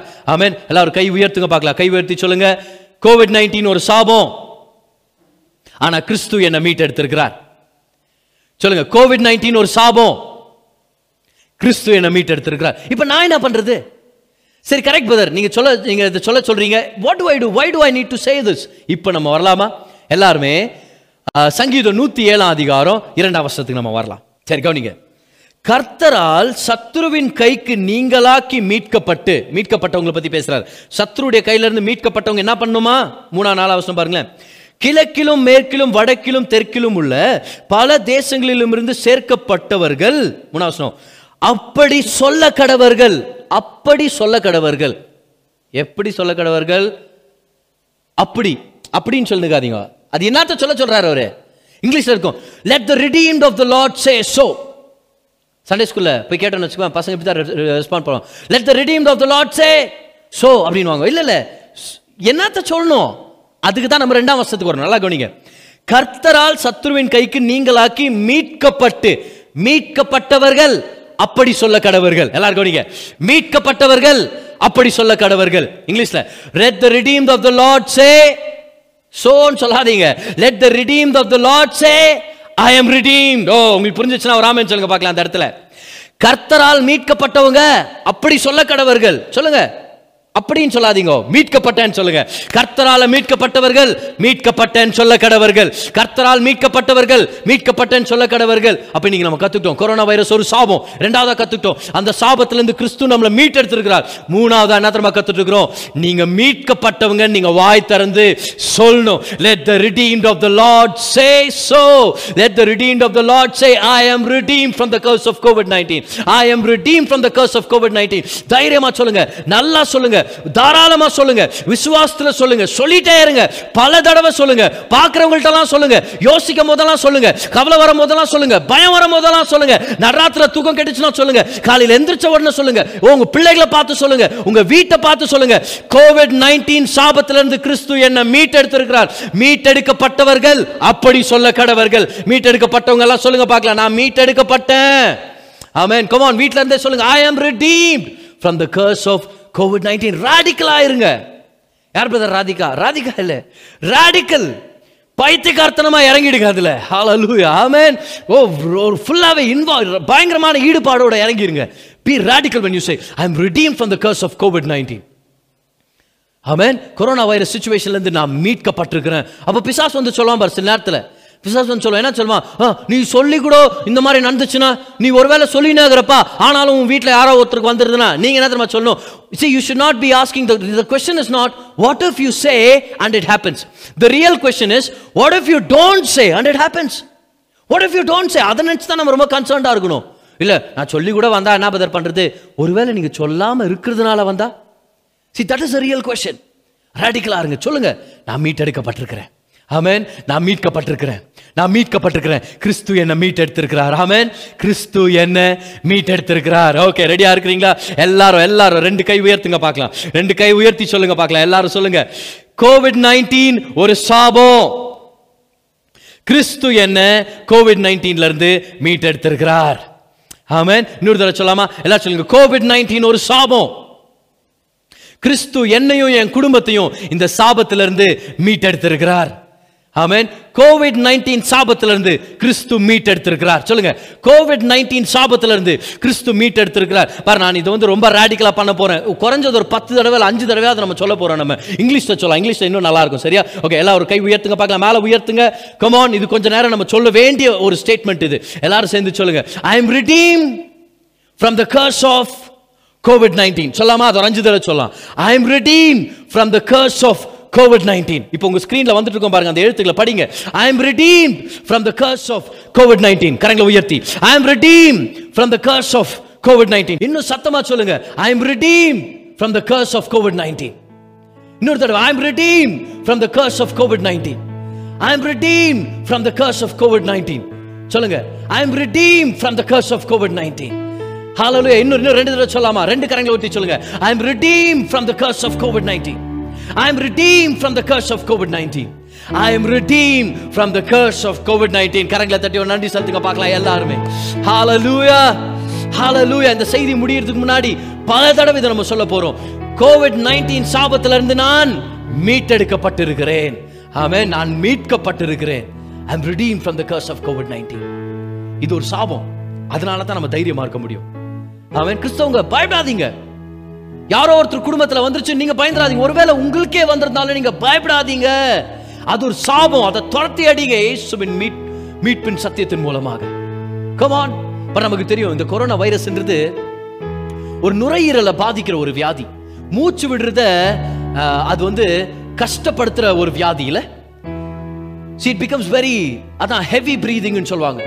எல்லாரும் கை உயர்த்துங்க பார்க்கலாம். கை உயர்த்தி சொல்லுங்க. கோவிட் நைன்டீன் ஒரு சாபம். ஆனா கிறிஸ்து என்னை மீட் எடுத்திருக்கிறார் சொல்லுங்க கோவிட் நைன்டீன் ஒரு சாபம். கிறிஸ்து என்னை மீட் எடுத்திருக்கிறார் இப்போ நான் என்ன பண்றது? சரி கரெக்ட் பிரதர் நீங்க சொல்ல நீங்க இதை சொல்ல சொல்றீங்க. What do I do why do I need to say this இப்போ நம்ம வரலாமா? எல்லாருமே சங்கீதம் நூத்தி ஏழாம் அதிகாரம் இரண்டாம் வருஷத்துக்கு நம்ம வரலாம். சரி கவனிங்க. கர்த்தரால் சத்ருவின் கைக்கு நீங்களாக்கி மீட்கப்பட்டு மீட்கப்பட்டவங்களை பத்தி பேசுகிறார் சத்ருடைய கையிலிருந்து மீட்கப்பட்டவங்க என்ன பண்ணுமா? மூணா நாலாம் வருஷம் பாருங்களேன். கிழக்கிலும் மேற்கிலும் வடக்கிலும் தெற்கிலும் உள்ள பல தேசங்களிலும் இருந்து சேர்க்கப்பட்டவர்கள் மூணாம் அப்படி சொல்ல கடவர்கள் அப்படி சொல்ல கடவர்கள் எப்படி சொல்ல கடவர்கள் அப்படி அப்படின்னு சொல்லுங்காதீங்க அது என்னத்த சொல்ல சொல்றாரு அவரு? இங்கிலீஷ்ல இருக்கும். Let the redeemed of the Lord say so Sunday ஸ்கூலில் போய் கேட்டோம்னு வச்சுக்கோங்க பசங்க இப்படி தான் ரெஸ்பாண்ட் பண்ணுவோம் let the redeemed of the Lord say so அப்படின்வாங்க இல்லை இல்லை என்னத்த சொல்லணும்? அதுக்கு தான் நம்ம ரெண்டாம் வருஷத்துக்கு வரணும். நல்லா கவனிங்க. கர்த்தரால் சத்ருவின் கைக்கு நீங்களாக்கி மீட்கப்பட்டு மீட்கப்பட்டவர்கள் அப்படி சொல்ல கடவர்கள். எல்லாரும் கவனிங்க. மீட்கப்பட்டவர்கள் அப்படி சொல்ல கடவர்கள். இங்கிலீஷ்ல let the redeem of the lord say சோன்னு சொல்லாதீங்க. Let the redeem of the lord say I am redeemed oh உங்களுக்கு புரிஞ்சிச்சுன்னா ஒரு சொல்லுங்க பார்க்கலாம் அந்த இடத்துல. கர்த்தரால் மீட்கப்பட்டவங்க அப்படி சொல்ல கடவர்கள் சொல்லுங்க. அப்படின்னு சொல்லாதீங்க. மீட்கப்பட்டேன்னு சொல்லுங்க. கர்த்தரால மீட்கப்பட்டவர்கள் மீட்கப்பட்டேன்னு சொல்ல கடவர்கள் கர்த்தரால் மீட்கப்பட்டவர்கள் மீட்கப்பட்டேன்னு சொல்ல கடவர்கள் அப்ப நீங்க நம்ம கத்துக்கிட்டோம். கொரோனா வைரஸ் ஒரு சாபம். ரெண்டாவதா கத்துக்கிட்டோம். அந்த சாபத்திலிருந்து கிறிஸ்து நம்மளை மீட்டெடுத்திருக்கிறார். மூணாவதா என்ன தெரியுமா கத்துட்டு இருக்கிறோம் நீங்க மீட்கப்பட்டவங்க நீங்க வாய் திறந்து சொல்லணும். Let the redeemed of the Lord say so let the redeemed of the lord say i am redeemed from the curse of covid 19 i am redeemed from the curse of covid 19 தைரியமா சொல்லுங்க. நல்லா சொல்லுங்க. தாராளமா சொல்லுங்க. விசுவாசத்தில் சொல்லுங்க. சொல்லிட்டே இருங்க. பல தடவை சொல்லுங்க. பார்க்குறவங்கள்ட்டலாம் சொல்லுங்க. யோசிக்கும் போதெல்லாம் சொல்லுங்க. கவலை வரும் போதெல்லாம் சொல்லுங்க. பயம் வரும் போதெல்லாம் சொல்லுங்க. நடராத்திர தூக்கம் கெட்டுச்சுன்னா சொல்லுங்க. காலையில் எந்திரிச்ச உடனே சொல்லுங்க. உங்க பிள்ளைகளை பார்த்து சொல்லுங்க. உங்க வீட்டை பார்த்து சொல்லுங்க. கோவிட் நைன்டீன் சாபத்திலிருந்து கிறிஸ்து என்ன மீட்டெடுத்திருக்கிறார். மீட்டெடுக்கப்பட்டவர்கள் அப்படி சொல்ல கடவர்கள். மீட்டெடுக்கப்பட்டவங்க எல்லாம் சொல்லுங்க பார்க்கலாம். நான் மீட்டெடுக்கப்பட்டேன். ஆமென் come வீட்டில வீட்ல இருந்தே சொல்லுங்க. I am redeemed from the curse of COVID nineteen radical ஆயிருங்க யார் பிரதர் ராதிகா ராதிகா இல்ல. ராடிக்கல் பைத்தியக்கார்த்தனமா இறங்கிடுங்க அதுல. ஹalleluya ஆமேன் ஓ ஒரு ஃபுல்லாவே இன்வால்வ் பயங்கரமான ஈடுபாடோட இறங்கிடுங்க be radical when you say I am redeem from the curse of COVID nineteen amen corona virus சுச்சுவேஷன்லேருந்து நான் மீட்கப்பட்டிருக்கிறேன். அப்போ பிசாஸ் வந்து சொல்லுவான் பார் சில நேரத்தில். பிசாசு சொல்லுவான் என்ன சொல்லுவான் நீ சொல்லி கூட இந்த மாதிரி நடந்துச்சுன்னா நீ ஒருவேளை சொல்லினே இருக்கிறப்பா ஆனாலும் உன் வீட்டில் யாரோ ஒருத்தருக்கு வந்துருதுன்னா நீங்க என்ன தெரியுமா சொல்லணும்? See you should not be asking the, the question is not what if you say and it happens? The real question is what if you don't say and it happens? What if you don't say? அதை நினச்சி தான் நம்ம ரொம்ப கன்சர்ன்டாக இருக்கணும். இல்லை நான் சொல்லி கூட வந்தா என்ன பதர் பண்ணுறது ஒருவேளை நீங்கள் சொல்லாமல் இருக்கிறதுனால வந்தா? See that is a real question. ரேடிக்கலாக இருங்க. சொல்லுங்கள் நான் மீட்டெடுக்கப்பட்டிருக்கிறேன். ஆமேன். நான் மீட்கப்பட்டிருக்கிறேன். நான் மீட்கப்பட்டிருக்கிறேன். கிறிஸ்து என்ன மீட்டெடுத்திருக்கிறார். ஆமேன். கிறிஸ்து என்ன மீட்டெடுத்திருக்கிறார். ஓகே ரெடியா இருக்கிறீங்களா? எல்லாரும் எல்லாரும் ரெண்டு கை உயர்த்துங்க பார்க்கலாம். ரெண்டு கை உயர்த்தி சொல்லுங்க பார்க்கலாம். எல்லாரும் சொல்லுங்க. கோவிட் நைன்டீன் ஒரு சாபம் கிறிஸ்து என்ன கோவிட் நைன்டீன்ல இருந்து மீட்டெடுத்திருக்கிறார். ஆமேன். இன்னொரு தடவை சொல்லாமா? எல்லாம் சொல்லுங்க. கோவிட் நைன்டீன் ஒரு சாபம். கிறிஸ்து என்னையும் என் குடும்பத்தையும் இந்த சாபத்திலிருந்து மீட்டெடுத்திருக்கிறார். ஆமேன் கோவிட் நைன்டீன் சாபத்திலிருந்து கிறிஸ்து மீட் எடுத்திருக்கிறார் சொல்லுங்க. கோவிட் நைன்டீன் சாபத்திலிருந்து கிறிஸ்து மீட் எடுத்திருக்கிறார் பாரு நான் இது வந்து ரொம்ப ரேடிக்கலாக பண்ண போறேன். குறைஞ்சது ஒரு பத்து தடவை அஞ்சு தடவை அதை நம்ம சொல்ல போறோம் நம்ம. இங்கிலீஷில் சொல்லலாம். இங்கிலீஷில் இன்னும் நல்லா இருக்கும். சரியா? ஓகே எல்லாம் ஒரு கை உயர்த்துங்க. பார்க்கலாம். மேலே உயர்த்துங்க. கமான் இது கொஞ்சம் நேரம் நம்ம சொல்ல வேண்டிய ஒரு ஸ்டேட்மெண்ட் இது. எல்லாரும் சேர்ந்து சொல்லுங்க. I am redeem from the curse of COVID nineteen சொல்லாமா அது ஒரு அஞ்சு தடவை சொல்லலாம். I am redeem from the curse of COVID nineteen இப்போ உங்க ஸ்கிரீன்ல வந்துட்டு இருக்கோம் பாருங்க அந்த எழுத்துக்களை படிங்க I am redeem from the curse of COVID nineteen கரங்களை உயர்த்தி I am redeem from the curse of COVID nineteen இன்னும் சத்தமா சொல்லுங்க I am redeem from the curse of COVID nineteen இன்னொரு தடவை I am redeem from the curse of COVID nineteen I am redeem from the curse of COVID nineteen சொல்லுங்க I am redeem from the curse of COVID nineteen hello இன்னும் இன்னும் ரெண்டு தடவை சொல்லாமா ரெண்டு கரங்களை ஊற்றி சொல்லுங்க I am redeem from the curse of COVID nineteen I am redeemed from the curse of COVID 19 I am redeemed from the curse of COVID 19 கரங்களை தட்டி ஒரு நன்றி செலுத்துங்க பார்க்கலாம் எல்லாருமே. Hallelujah. Hallelujah. இந்த செய்தி முடியறதுக்கு முன்னாடி பல தடவை இதை நம்ம சொல்ல போறோம். கோவிட் நைன்டீன் சாபத்திலிருந்து நான் மீட்டெடுக்கப்பட்டிருக்கிறேன். ஆமே நான் மீட்கப்பட்டிருக்கிறேன். ஐ அம் redeemed from the curse of covid 19 இது ஒரு சாபம். அதனால தான் நம்ம தைரியமா இருக்க முடியும். அவன் கிறிஸ்தவங்க பயப்படாதீங்க. யாரோ ஒருத்தர் குடும்பத்துல வந்துருச்சு நீங்க பயந்துடாதீங்க. ஒருவேளை உங்களுக்கே வந்திருந்தாலும் நீங்க பயப்படாதீங்க. அது ஒரு சாபம். அதை துரத்தி அடிங்க. இயேசுவின் மீட் மீட்பின் சத்தியத்தின் மூலமாக. கமான் இப்போ நமக்கு தெரியும் இந்த கொரோனா வைரஸ்ன்றது ஒரு நுரையீரலை பாதிக்கிற ஒரு வியாதி. மூச்சு விடுறத அது வந்து கஷ்டப்படுத்துற ஒரு வியாதி இல்ல? See it becomes அதான் ஹெவி ப்ரீதிங்னு சொல்லுவாங்க.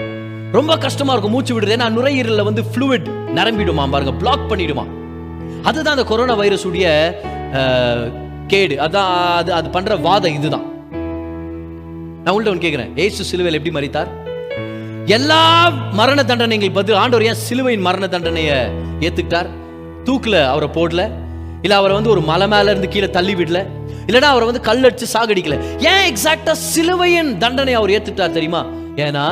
ரொம்ப கஷ்டமா இருக்கும் மூச்சு விடுறது. ஏன்னா நுரையீரல்ல வந்து fluid நிரம்பிடுமா பாருங்க. பிளாக் பண்ணிடுமா அதுதான் அந்த கொரோனா வைரஸ் உடைய கேடு. அதான் அது அது பண்ற வாதம் இதுதான். நான் உங்கள்ட்ட ஒன்று கேட்கிறேன் ஏசு சிலுவையில் எப்படி மறித்தார் எல்லா மரண தண்டனைகள் பதில் ஆண்டவர் ஏன் சிலுவையின் மரண தண்டனையை ஏத்துக்கிட்டார்? தூக்குல அவரை போடல. இல்ல அவரை வந்து ஒரு மலை மேல இருந்து கீழே தள்ளி விடல. இல்லனா அவரை வந்து கல்லடிச்சு சாகடிக்கல. ஏன் எக்ஸாக்டா சிலுவையின் தண்டனை அவர் ஏத்துக்கிட்டார் தெரியுமா? ஏன்னா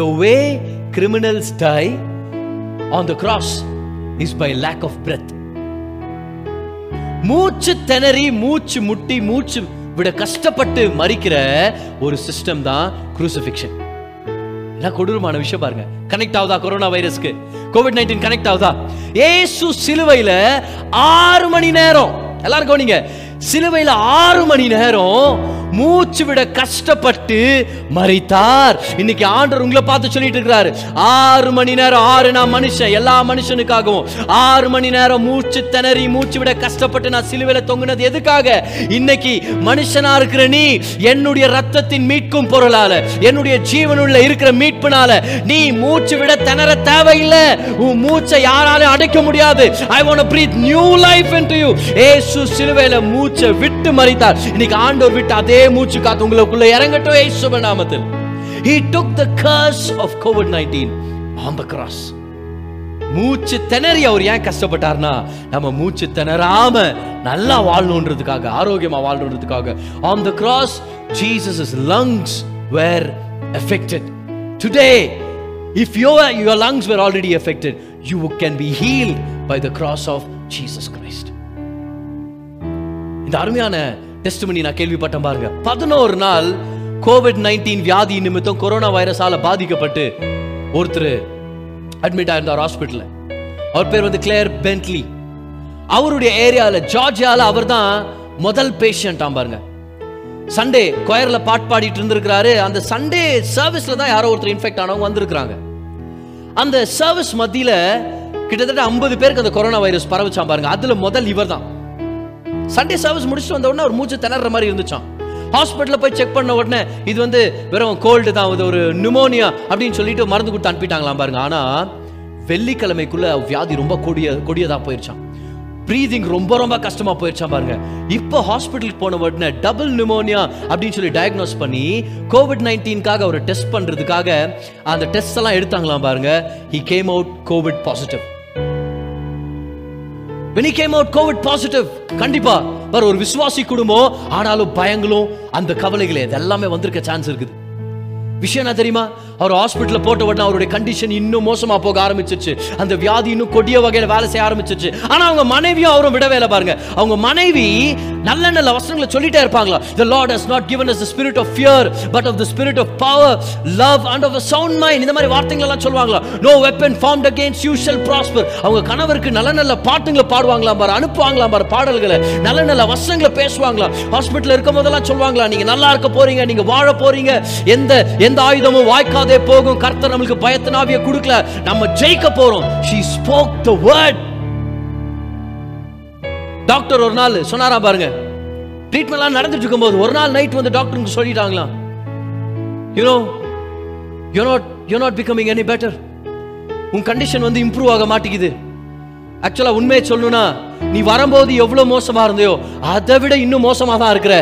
the way criminals die on the cross is by lack of breath மூச்சு திணறி மூச்சு முட்டி மூச்சு விட கஷ்டப்பட்டு மறிக்கிற ஒரு சிஸ்டம் தான் குரூசிபிக்ஷன் என்ன கொடூரமான விஷயம் பாருங்க. கனெக்ட் ஆகுதா கொரோனா வைரஸ்க்கு கோவிட் நைன்டீன் கனெக்ட் ஆகுதா? ஏசு சிலுவையில ஆறு மணி நேரம். எல்லாரும் கவனிங்க. சிலுவையில ஆறு மணி நேரம் மூச்சு விட கஷ்டப்பட்டு மறித்தார் இன்னைக்கு ஆண்டவர் உங்களை பார்த்து சொல்லிட்டு இருக்கிறாரு. ஆறு மணி நேரம் ஆறு நான் மனுஷன் எல்லா மனுஷனுக்காகவும். ஆறு மணி நேரம் மூச்சு திணறி மூச்சு விட கஷ்டப்பட்டு நான் சிலுவையில தொங்குனது எதுக்காக? இன்னைக்கு மனுஷனா இருக்கிற நீ என்னுடைய ரத்தத்தின் மீட்கும் பொருளால என்னுடைய ஜீவனுள்ள இருக்கிற மீட்பினால நீ மூச்சு விட திணற தேவையில்லை. உன் மூச்சை யாராலும் அடைக்க முடியாது. I want breathe new life into you ஏசு சிலுவையில மூச்சை விட்டு மறித்தார் இன்னைக்கு ஆண்டவர் விட்டு அதே மூச்சு காத்து உங்களுக்குள்ள இறங்கட்டும் ஏசுவ நாமத்தில் he took the curse of covid 19 on the cross மூச்சு திணறி அவர் ஏன் கஷ்டப்பட்டார்னா நம்ம மூச்சு திணறாம நல்லா வாழணுன்றதுக்காக ஆரோக்கியமா வாழணுன்றதுக்காக on the cross Jesus' lungs were affected today if your your lungs were already affected you can be healed by the cross of Jesus Christ இந்த அருமையான டெஸ்ட் நான் கேள்விப்பட்டேன் பாருங்க. பதினோரு நாள் கோவிட் நைன்டீன் வியாதி நிமித்தம் கொரோனா வைரஸால பாதிக்கப்பட்டு ஒருத்தர் அட்மிட் ஆயிருந்தார் ஹாஸ்பிட்டல் அவர் பேர் வந்து கிளேர் பென்ட்லி அவருடைய ஏரியால ஜார்ஜியால அவர் தான் முதல் பேஷண்டாம் பாருங்க. சண்டே கொயர்ல பாட்டு பாடிட்டு இருந்திருக்கிறாரு. அந்த சண்டே சர்வீஸ்ல தான் யாரோ ஒருத்தர் இன்ஃபெக்ட் ஆனவங்க வந்திருக்கிறாங்க. அந்த சர்வீஸ் மத்தியில் கிட்டத்தட்ட ஐம்பது பேருக்கு அந்த கொரோனா வைரஸ் பரவச்சான் பாருங்க. அதில் முதல் இவர் தான் சண்டே சர்வீஸ் முடிச்சுட்டு வந்த உடனே ஒரு மூச்சு திணற மாதிரி இருந்துச்சான் ஹாஸ்பிட்டலில் போய் செக் பண்ண உடனே இது வந்து வெறும் கோல்டு தான் இது ஒரு நிமோனியா அப்படின்னு சொல்லிட்டு மருந்து கொடுத்து அனுப்பிட்டாங்களாம் பாருங்க. ஆனா வெள்ளிக்கிழமைக்குள்ள வியாதி ரொம்ப கொடிய கொடியதா போயிருச்சான் ப்ரீதிங் ரொம்ப ரொம்ப கஷ்டமா போயிருச்சான் பாருங்க. இப்போ ஹாஸ்பிட்டலுக்கு போன உடனே டபுள் நிமோனியா அப்படின்னு சொல்லி டயக்னோஸ் பண்ணி கோவிட் நைன்டீன்காக ஒரு டெஸ்ட் பண்றதுக்காக அந்த டெஸ்ட் எல்லாம் எடுத்தாங்களாம் பாருங்க. He came out COVID positive when he came out covid positive கண்டிப்பா. பர் ஒரு விசுவாசி குடும்பம் ஆனாலும் பயங்களும் அந்த கவலைகளே இது எல்லாமே வந்திருக்க சான்ஸ் இருக்குது. விஷயம் என்ன தெரியுமா? அவர் ஹாஸ்பிட்டலில் போட்ட உடனே அவருடைய கண்டிஷன் இன்னும் மோசமாக போக ஆரம்பிச்சிச்சு. அந்த வியாதி இன்னும் கொடிய வகையில் வேலை செய்ய ஆரம்பிச்சிச்சு. ஆனால் அவங்க மனைவியும் அவரும் விடவே இல்லை பாருங்க. அவங்க மனைவி நல்ல நல்ல வசனங்களை சொல்லிட்டே இருப்பாங்களா? The Lord has not given us spirit of fear but of the spirit of power love and of sound a இந்த மாதிரி வார்த்தைகள் எல்லாம் சொல்லுவாங்களா? No weapon form against you shall prosper அவங்க கணவருக்கு நல்ல நல்ல பாட்டுங்களை பாடுவாங்களாம் பாரு அனுப்புவாங்களாம் பாரு பாடல்களை. நல்ல நல்ல வசனங்களை பேசுவாங்களா? ஹாஸ்பிட்டல் இருக்கும் போதெல்லாம் சொல்லுவாங்களா நீங்க நல்லா இருக்க போறீங்க நீங்க வாழ போறீங்க. எந்த எந்த ஆயுதமும் வாய்க்காதே போகும். கர்த்தர் நம்மளுக்கு பயத்தினாவிய கொடுக்கல. நம்ம ஜெயிக்க போறோம். She spoke the word doctor ஒரு நாள் சொன்னாரா பாருங்க. ட்ரீட்மெண்ட்லாம் நடந்துட்டு இருக்கும்போது ஒரு நாள் நைட் வந்து டாக்டருக்கு சொல்லிட்டாங்களாம். You know you not you not becoming any better உன் கண்டிஷன் வந்து இம்ப்ரூவ் ஆக மாட்டேங்குது. ஆக்சுவலா உண்மையை சொல்லணும்னா நீ வரும்போது எவ்வளவு மோசமா இருந்தையோ அதை விட இன்னும் மோசமா தான் இருக்கிற.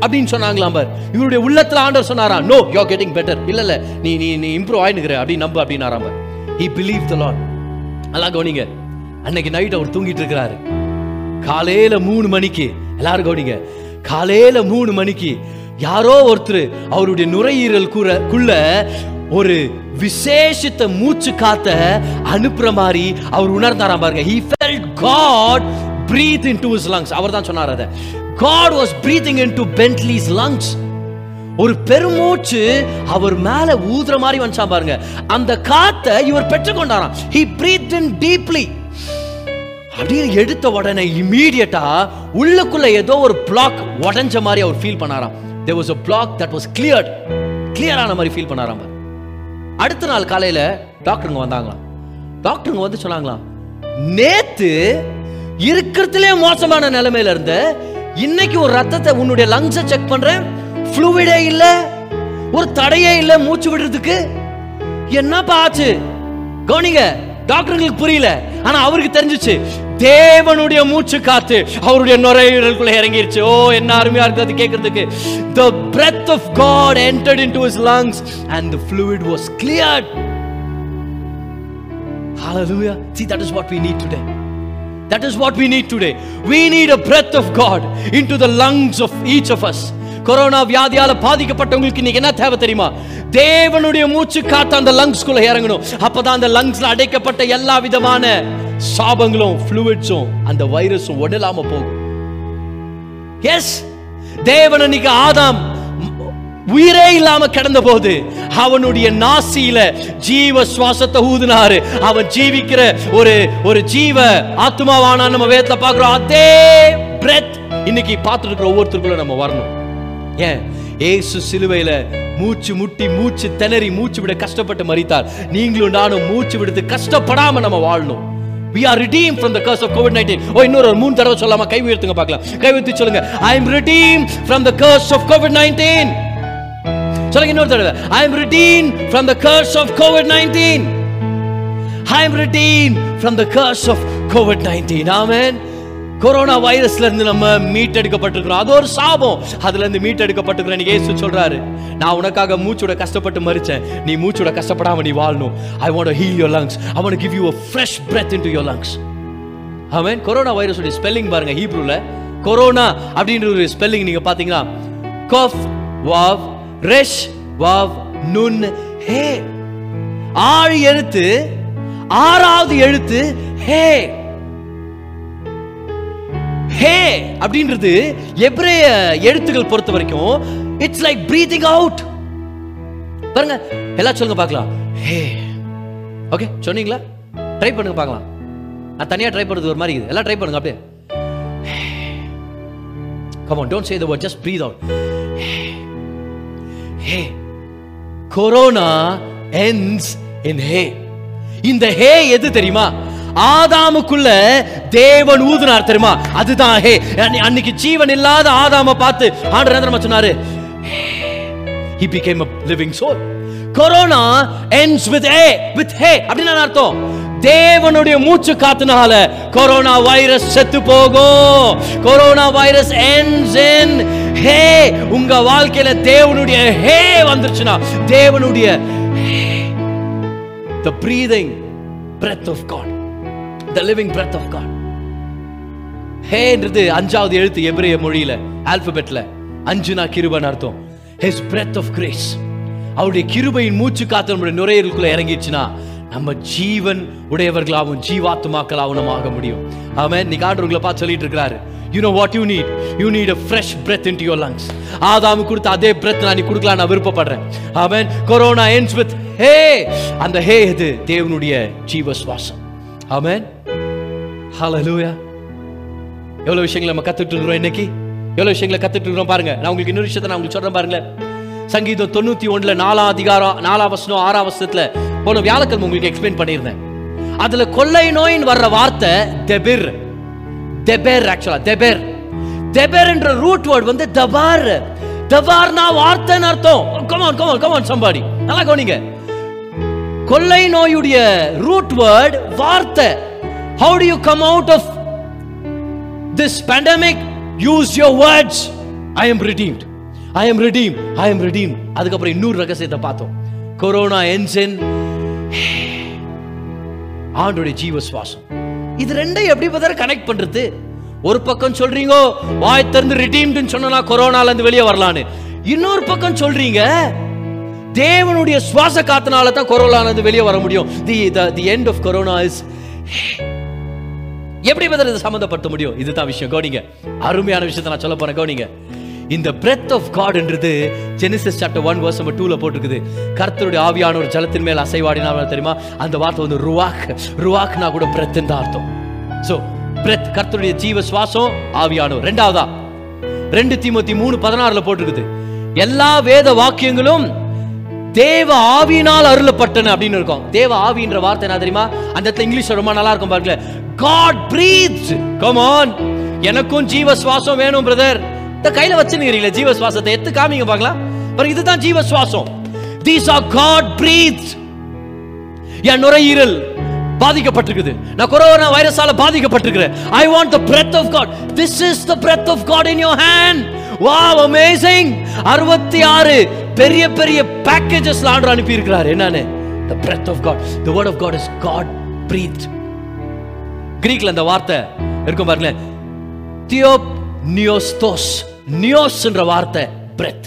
அப்படின்னு சொன்னாங்களாம் பார். இவருடைய உள்ளத்துல ஆண்டவர் சொன்னாரா? நோ யூ கெட்டிங் பெட்டர் இல்ல இல்ல நீ நீ நீ இம்ப்ரூவ் ஆயினுக்கிற. அப்படின்னு நம்ப அப்படின்னாராம் பார். ஹி பிலீவ் த லார்ட் நல்லா கவனிங்க. அன்னைக்கு நைட் அவர் தூங்கிட்டு இருக்கிறாரு. காலையில மூணு மணிக்கு எல்லாரும் கவனிங்க. காலையில மூணு மணிக்கு யாரோ ஒருத்தர் அவருடைய நுரையீரல் கூற குள்ள ஒரு விசேஷித்த மூச்சு காத்த அனுப்புற மாதிரி அவர் உணர்ந்தாராம் பாருங்க. He felt God breathe into his lungs அவர் தான் சொன்னார் அதை. God was இன் டு பென்ட்லீஸ் லங்ஸ் ஒரு பெருமூச்சு அவர் மேல ஊதுற மாதிரி வந்துச்சா பாருங்க. அந்த காத்தை இவர் பெற்றுக்கொண்டாராம். ஹி பிரீத் இன் டீப்லி அப்படியே எடுத்த உடனே இமீடியட்டா உள்ளுக்குள்ள ஏதோ ஒரு பிளாக் உடஞ்ச மாதிரி அவர் ஃபீல் பண்ணாராம். There was a block that was cleared clear ஆன மாதிரி ஃபீல் பண்ணாராம் அடுத்த நாள் காலையில டாக்டருங்க வந்தாங்களாம். டாக்டருங்க வந்து சொன்னாங்களாம் நேத்து இருக்கிறதுலே மோசமான நிலைமையில இருந்த இன்னைக்கு ஒரு ரத்தத்தை உன்னுடைய லங்ஸை செக் பண்றேன். ஃப்ளூவிடே இல்ல ஒரு தடையே இல்ல மூச்சு விடுறதுக்கு. என்னப்பா ஆச்சு? கவனிங்க டாக்டருங்களுக்கு புரியல. ஆனா அவருக்கு தெரிஞ்சிச்சு. தேவனுடைய மூச்சு காத்து அவருடைய நுரையீரலுக்குள்ள இறங்கிருச்சு. ஓ என்ன அருமையா இருக்கு அது கேட்கறதுக்கு the breath of god entered into his lungs and the fluid was cleared. Hallelujah. See that is what we need today. That is what we need today. We need a breath of god into the lungs of each of us. Corona வியாதியால பாதிக்கப்பட்டவங்களுக்கு இன்னைக்கு என்ன தேவை தெரியுமா தேவனுடைய மூச்சு காத்து அந்த லங்ஸ்குள்ள இறங்கணும் அப்பதான் அந்த லங்ஸ்ல அடைக்கப்பட்ட எல்லா விதமான சாபங்களும் ஃப்ளூயிட்ஸும் அந்த வைரஸும் உடலாம போகும் எஸ் தேவன் இன்னைக்கு ஆதாம் உயிரே இல்லாம கிடந்த போது அவனுடைய நாசியில ஜீவ சுவாசத்தை ஊதினாரு. அவன் ஜீவிக்கிற ஒரு ஒரு ஜீவ ஆத்மாவானா நம்ம வேத்த பார்க்கிறோம். அதே பிரெத் இன்னைக்கு பார்த்துட்டு இருக்கிற ஒவ்வொருத்தருக்குள்ள நம்ம வரணும். ஏன்? ஏசு சிலுவையில மூச்சு முட்டி மூச்சு திணறி மூச்சு விட கஷ்டப்பட்டு மறித்தார் நீங்களும் நானும் மூச்சு விடுத்து கஷ்டப்படாம நம்ம வாழணும். We are redeemed from the curse of covid 19 ஓ இன்னொரு ஒரு மூணு தடவை சொல்லாம கை உயர்த்துங்க பார்க்கலாம். கை உயர்த்தி சொல்லுங்க. I am redeemed from the curse of covid 19 சொல்லுங்க இன்னொரு தடவை. I am redeem from the curse of COVID nineteen I am redeem from the curse of COVID nineteen amen corona வைரஸ்ல இருந்து நம்ம மீட்டெடுக்கப்பட்டிருக்கிறோம். அது ஒரு சாபம். அதுல இருந்து மீட்டெடுக்கப்பட்டிருக்கிறோம் இன்னைக்கு இயேசு சொல்றாரு. நான் உனக்காக மூச்சோட கஷ்டப்பட்டு மறிச்சேன் நீ மூச்சோட கஷ்டப்படாம நீ வாழணும். I want heal your lungs I want give you fresh breath into your lungs amen corona வைரஸோட ஸ்பெல்லிங் பாருங்க ஹீப்ரூல கொரோனா அப்படின்ற ஒரு ஸ்பெல்லிங் நீங்க பாத்தீங்கன்னா கஃப் வாவ் ரெஷ் வாவ் நுன் ஹே ஆறு எழுத்து ஆறாவது எழுத்து ஹே ஹே அப்படின்றது எப்ரேய எழுத்துக்கள் பொறுத்த வரைக்கும் இட்ஸ் லைக் பிரீதிங் அவுட் பாருங்க எல்லாம் சொல்லுங்க பார்க்கலாம். ஹே ஓகே சொன்னீங்களா? ட்ரை பண்ணுங்க பார்க்கலாம். நான் தனியாக ட்ரை பண்ணுறது ஒரு மாதிரி இருக்குது. எல்லாம் ட்ரை பண்ணுங்க அப்படியே. Come on don't say the word just breathe out hey. Corona ends in hey. இந்த ஹே எது தெரியுமா? ஆதாமுக்குள்ள தேவன் ஊதுனார் தெரியுமா? அதுதான் ஹே. அன்னைக்கு ஜீவன் இல்லாத ஆதாம பார்த்து ஆண்டவர் என்ன சொன்னாரு? he became a living soul. Corona ends with a with hey அப்படின்னு அர்த்தம்? தேவனுடைய மூச்சு காத்துனால கொரோனா வைரஸ் செத்து போகும். Corona virus ends in hey உங்க வாழ்க்கையில தேவனுடைய ஹே வந்துருச்சுன்னா தேவனுடைய the breathing breath of God. The living breath of God. ஹேன்றது அஞ்சாவது எழுத்து எபிரேய மொழியில ஆல்பபெட்ல அஞ்சுனா கிருபன் அர்த்தம். His breath of grace. அவருடைய கிருபையின் மூச்சு காத்து நம்முடைய நுரையீரலுக்குள்ள இறங்கிடுச்சுன்னா நம்ம ஜீவன் உடையவர்களாகவும் ஜீவாத்மாக்களாகவும் நம்ம ஆக முடியும். ஆமென். நீ ஆண்டவர் உங்களை பார்த்து சொல்லிட்டு இருக்கிறாரு. You know what you need you need a fresh breath in your lungs ஆதாமு கொடுத்த அதே பிரெத் நான் நீ கொடுக்கலாம் நான் விருப்பப்படுறேன். ஆமேன். கொரோனா என்ஸ் வித் ஹே அந்த ஹே இது தேவனுடைய ஜீவ சுவாசம் ஹலோ ஹalleluya எவ்வளவு விஷயங்களை நம்ம கத்துட்டு இருக்கிறோம் இன்னைக்கு? எவ்வளோ விஷயங்களை கத்துட்டு இருக்கிறோம் பாருங்க. நான் உங்களுக்கு இன்னொரு விஷயத்தை நான் உங்களுக்கு சொல்றேன் பாருங்களேன். சங்கீதம் தொண்ணூத்தி ஒன்றுல நாலாம் அதிகாரம் நாலாம் வசனம் ஆறாம் வசனத்துல போன வியாழக்கிழமை உங்களுக்கு எக்ஸ்பிளைன் பண்ணியிருந்தேன். அதுல கொள்ளை நோயின் வர்ற வார்த்தை தெபிர். தெபேர் ஆக்சுவலா தெபேர். தெபேர் என்ற ரூட் வேர்ட் வந்து தபார். தபார்னா வார்த்தைன்னு அர்த்தம். கமான் கமான் கமான் சம்பாடி நல்லா கவனிங்க. கொள்ளை நோயுடைய ரூட் வேர்ட் வார்த்தை. How do you come out of this pandemic use your words I am redeemed I am redeemed I am redeemed அதுக்கப்புறம் இன்னொரு ரகசியத்தை பார்த்தோம். கொரோனா என்சென் ஆண்டுடைய ஜீவ சுவாசம் இது ரெண்டையும் எப்படி பதற கனெக்ட் பண்றது? ஒரு பக்கம் சொல்றீங்க வாய் திறந்து ரிடீம்டுன்னு சொன்னா கொரோனால இருந்து வெளியே வரலான்னு. இன்னொரு பக்கம் சொல்றீங்க தேவனுடைய சுவாச காத்துனால தான் கொரோனால இருந்து வெளியே வர முடியும். The the end of corona is எப்படி பதில் இது சம்மந்தப்படுத்த முடியும். இதுதான் விஷயம். கவனிங்க. அருமையான விஷயத்தை நான் சொல்ல போறேன். கவனிங்க. இந்த breath of காட்ன்றது Genesis chapter one verse number டூல போட்டிருக்குது. கர்த்தருடைய ஆவியான ஒரு ஜலத்தின் மேல் அசைவாடினா தெரியுமா? அந்த வார்த்தை வந்து ருவாக் ருவாக்னா கூட பிரெத்துன்னு தான் அர்த்தம். ஸோ பிரெத் கர்த்தருடைய ஜீவ சுவாசம் ஆவியானவர். ரெண்டாவதா? ரெண்டு திமுத்தி மூணு பதினாறுல போட்டிருக்குது. எல்லா வேத வாக்கியங்களும் தேவ ஆவியினால் அருளப்பட்டன அப்படின்னு இருக்கும். தேவ ஆவின்ற வார்த்தை என்ன தெரியுமா? அந்த இடத்துல இங்கிலீஷ் ரொம்ப நல்லா இருக்கும் பாருங்களேன். காட் பிரீத் கம் ஆன் எனக்கும் ஜீவ சுவாசம் வேணும் பிரதர் இந்த கையில வச்சுருக்கீங்களே ஜீவ சுவாசத்தை எத்து காமிங்க பார்க்கலாம். பாருங்க இதுதான் ஜீவ சுவாசம் தீஸ் ஆர் காட் பிரீத் என் நுரையீரல் பாதிக்கப்பட்டிருக்குது. நான் கொரோனா வைரஸால பாதிக்கப்பட்டிருக்கிறேன். I want the breath of God this is the breath of God in your hand wow amazing அறுபத்தி ஆறு பெரிய பெரிய பேக்கேஜஸ்ல ஆர்டர் அனுப்பி இருக்கிறார் என்னன்னு? The breath of God the word of God is God breathe கிரீக்ல அந்த வார்த்தை இருக்கும் பாருங்களேன். தியோப் நியோஸ்தோஸ் நியோஸ்ன்ற வார்த்தை பிரெத்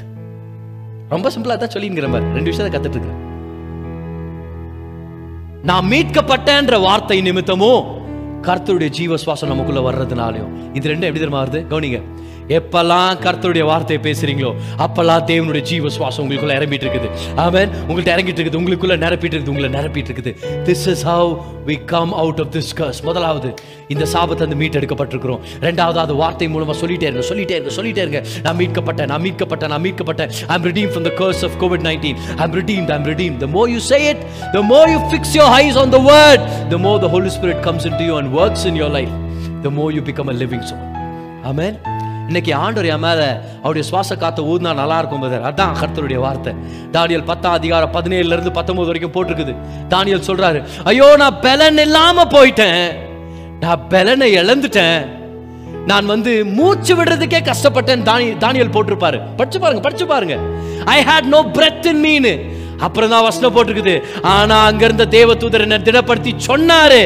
ரொம்ப சிம்பிளா தான் சொல்லிங்கிற மாதிரி ரெண்டு விஷயத்தை கத்துட்டு இருக்கிறேன். நான் மீட்கப்பட்டேன்ற வார்த்தை நிமித்தமும் கர்த்தருடைய ஜீவ சுவாசம் நமக்குள்ள வர்றதுனாலையும். இது ரெண்டும் எப்படி தெரியுமா வருது? கவனிங்க. எப்பெல்லாம் கர்த்தருடைய வார்த்தையை பேசுறீங்களோ அப்பெல்லாம் தேவனுடைய ஜீவ சுவாசம் உங்களுக்குள்ள இறங்கிட்டு இருக்குது ஆமன். உங்கள்கிட்ட இறங்கிட்டு இருக்குது உங்களுக்குள்ள நிரப்பிட்டு இருக்குது உங்களை நிரப்பிட்டு இருக்குது this is how we come out of this curse முதலாவது இந்த சாபத்தை வந்து மீட்டெடுக்கப்பட்டிருக்கிறோம் ரெண்டாவது அது வார்த்தை மூலமா சொல்லிட்டே இருங்க சொல்லிட்டே இருங்க சொல்லிட்டே இருங்க. நான் மீட்கப்பட்டேன் நான் மீட்கப்பட்டேன் நான் மீட்கப்பட்டேன். I'm redeem from the curse of COVID nineteen I'm redeem I'm redeem the more you say it the more you fix your eyes on the word the more the Holy Spirit comes into you and works in your life the more you become a living soul ஆமேன் இன்னைக்கு ஆண்டவர் என் மேல அவருடைய சுவாச காத்த ஊதுனா நல்லா இருக்கும் பதர் அதான் கர்த்தருடைய வார்த்தை. தானியல் பத்தாம் அதிகாரம் பதினேழுல இருந்து பத்தொன்பது வரைக்கும் போட்டிருக்குது. தானியல் சொல்றாரு ஐயோ நான் பலன் இல்லாம போயிட்டேன். நான் பலனை இழந்துட்டேன். நான் வந்து மூச்சு விடுறதுக்கே கஷ்டப்பட்டேன் தானி தானியல் போட்டிருப்பாரு. படிச்சு பாருங்க படிச்சு பாருங்க. I had no breath in mean அப்புறம் தான் வசனம் போட்டிருக்குது. ஆனா அங்க இருந்த தேவ தூதர் என்ன திடப்படுத்தி சொன்னாரு.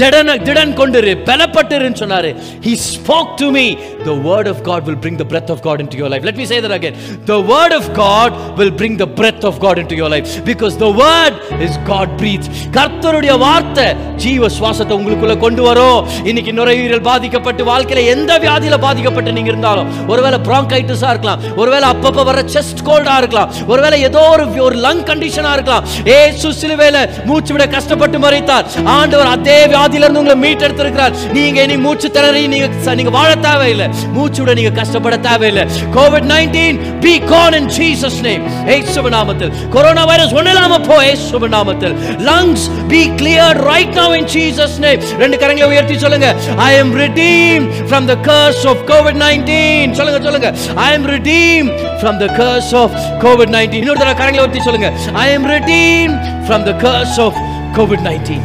திடன திடன் கொண்டிரு பலப்பட்டிருன்னு சொன்னாரு. He spoke to me. The word of god will bring the breath of god into your life. Let me say that again. The word of god will bring the breath of god into your life. Because the word is god breathed. கர்த்தருடைய வார்த்தை ஜீவ சுவாசத்தை உங்களுக்குள்ள கொண்டு வரும். இன்னைக்கு நுரையீரல் பாதிக்கப்பட்டு வாழ்க்கையில எந்த வியாதியில பாதிக்கப்பட்டு நீங்க இருந்தாலும் ஒருவேளை bronchitis-ஆ இருக்கலாம் ஒருவேளை அப்பப்ப வர செஸ்ட் கோல்டா இருக்கலாம் ஒருவேளை ஏதோ ஒரு ஒரு லங் கண்டிஷனா இருக்கலாம். ஏசு சிலுவையில மூச்சு விட கஷ்டப்பட்டு மறைத்தார். ஆண்டவர் அதே வியாதி வியாதியிலிருந்து உங்களை மீட்டெடுத்திருக்கிறார். நீங்க இனி மூச்சு திணறி நீங்க நீங்க வாழ தேவையில்லை. மூச்சுட நீங்க கஷ்டப்பட தேவையில்லை. COVID nineteen be gone in Jesus name ஏசுவ நாமத்தில். கொரோனா வைரஸ் ஒண்ணில்லாம போ ஏசுவ நாமத்தில். Lungs B clear right now இன் ஜீசஸ் நேம் ரெண்டு கரங்களை உயர்த்தி சொல்லுங்க. I am redeem from the curse of COVID nineteen சொல்லுங்க சொல்லுங்க. I am redeem from the curse of COVID nineteen இன்னொரு தடவை கரங்களை உயர்த்தி சொல்லுங்க. I am redeem from the curse of COVID nineteen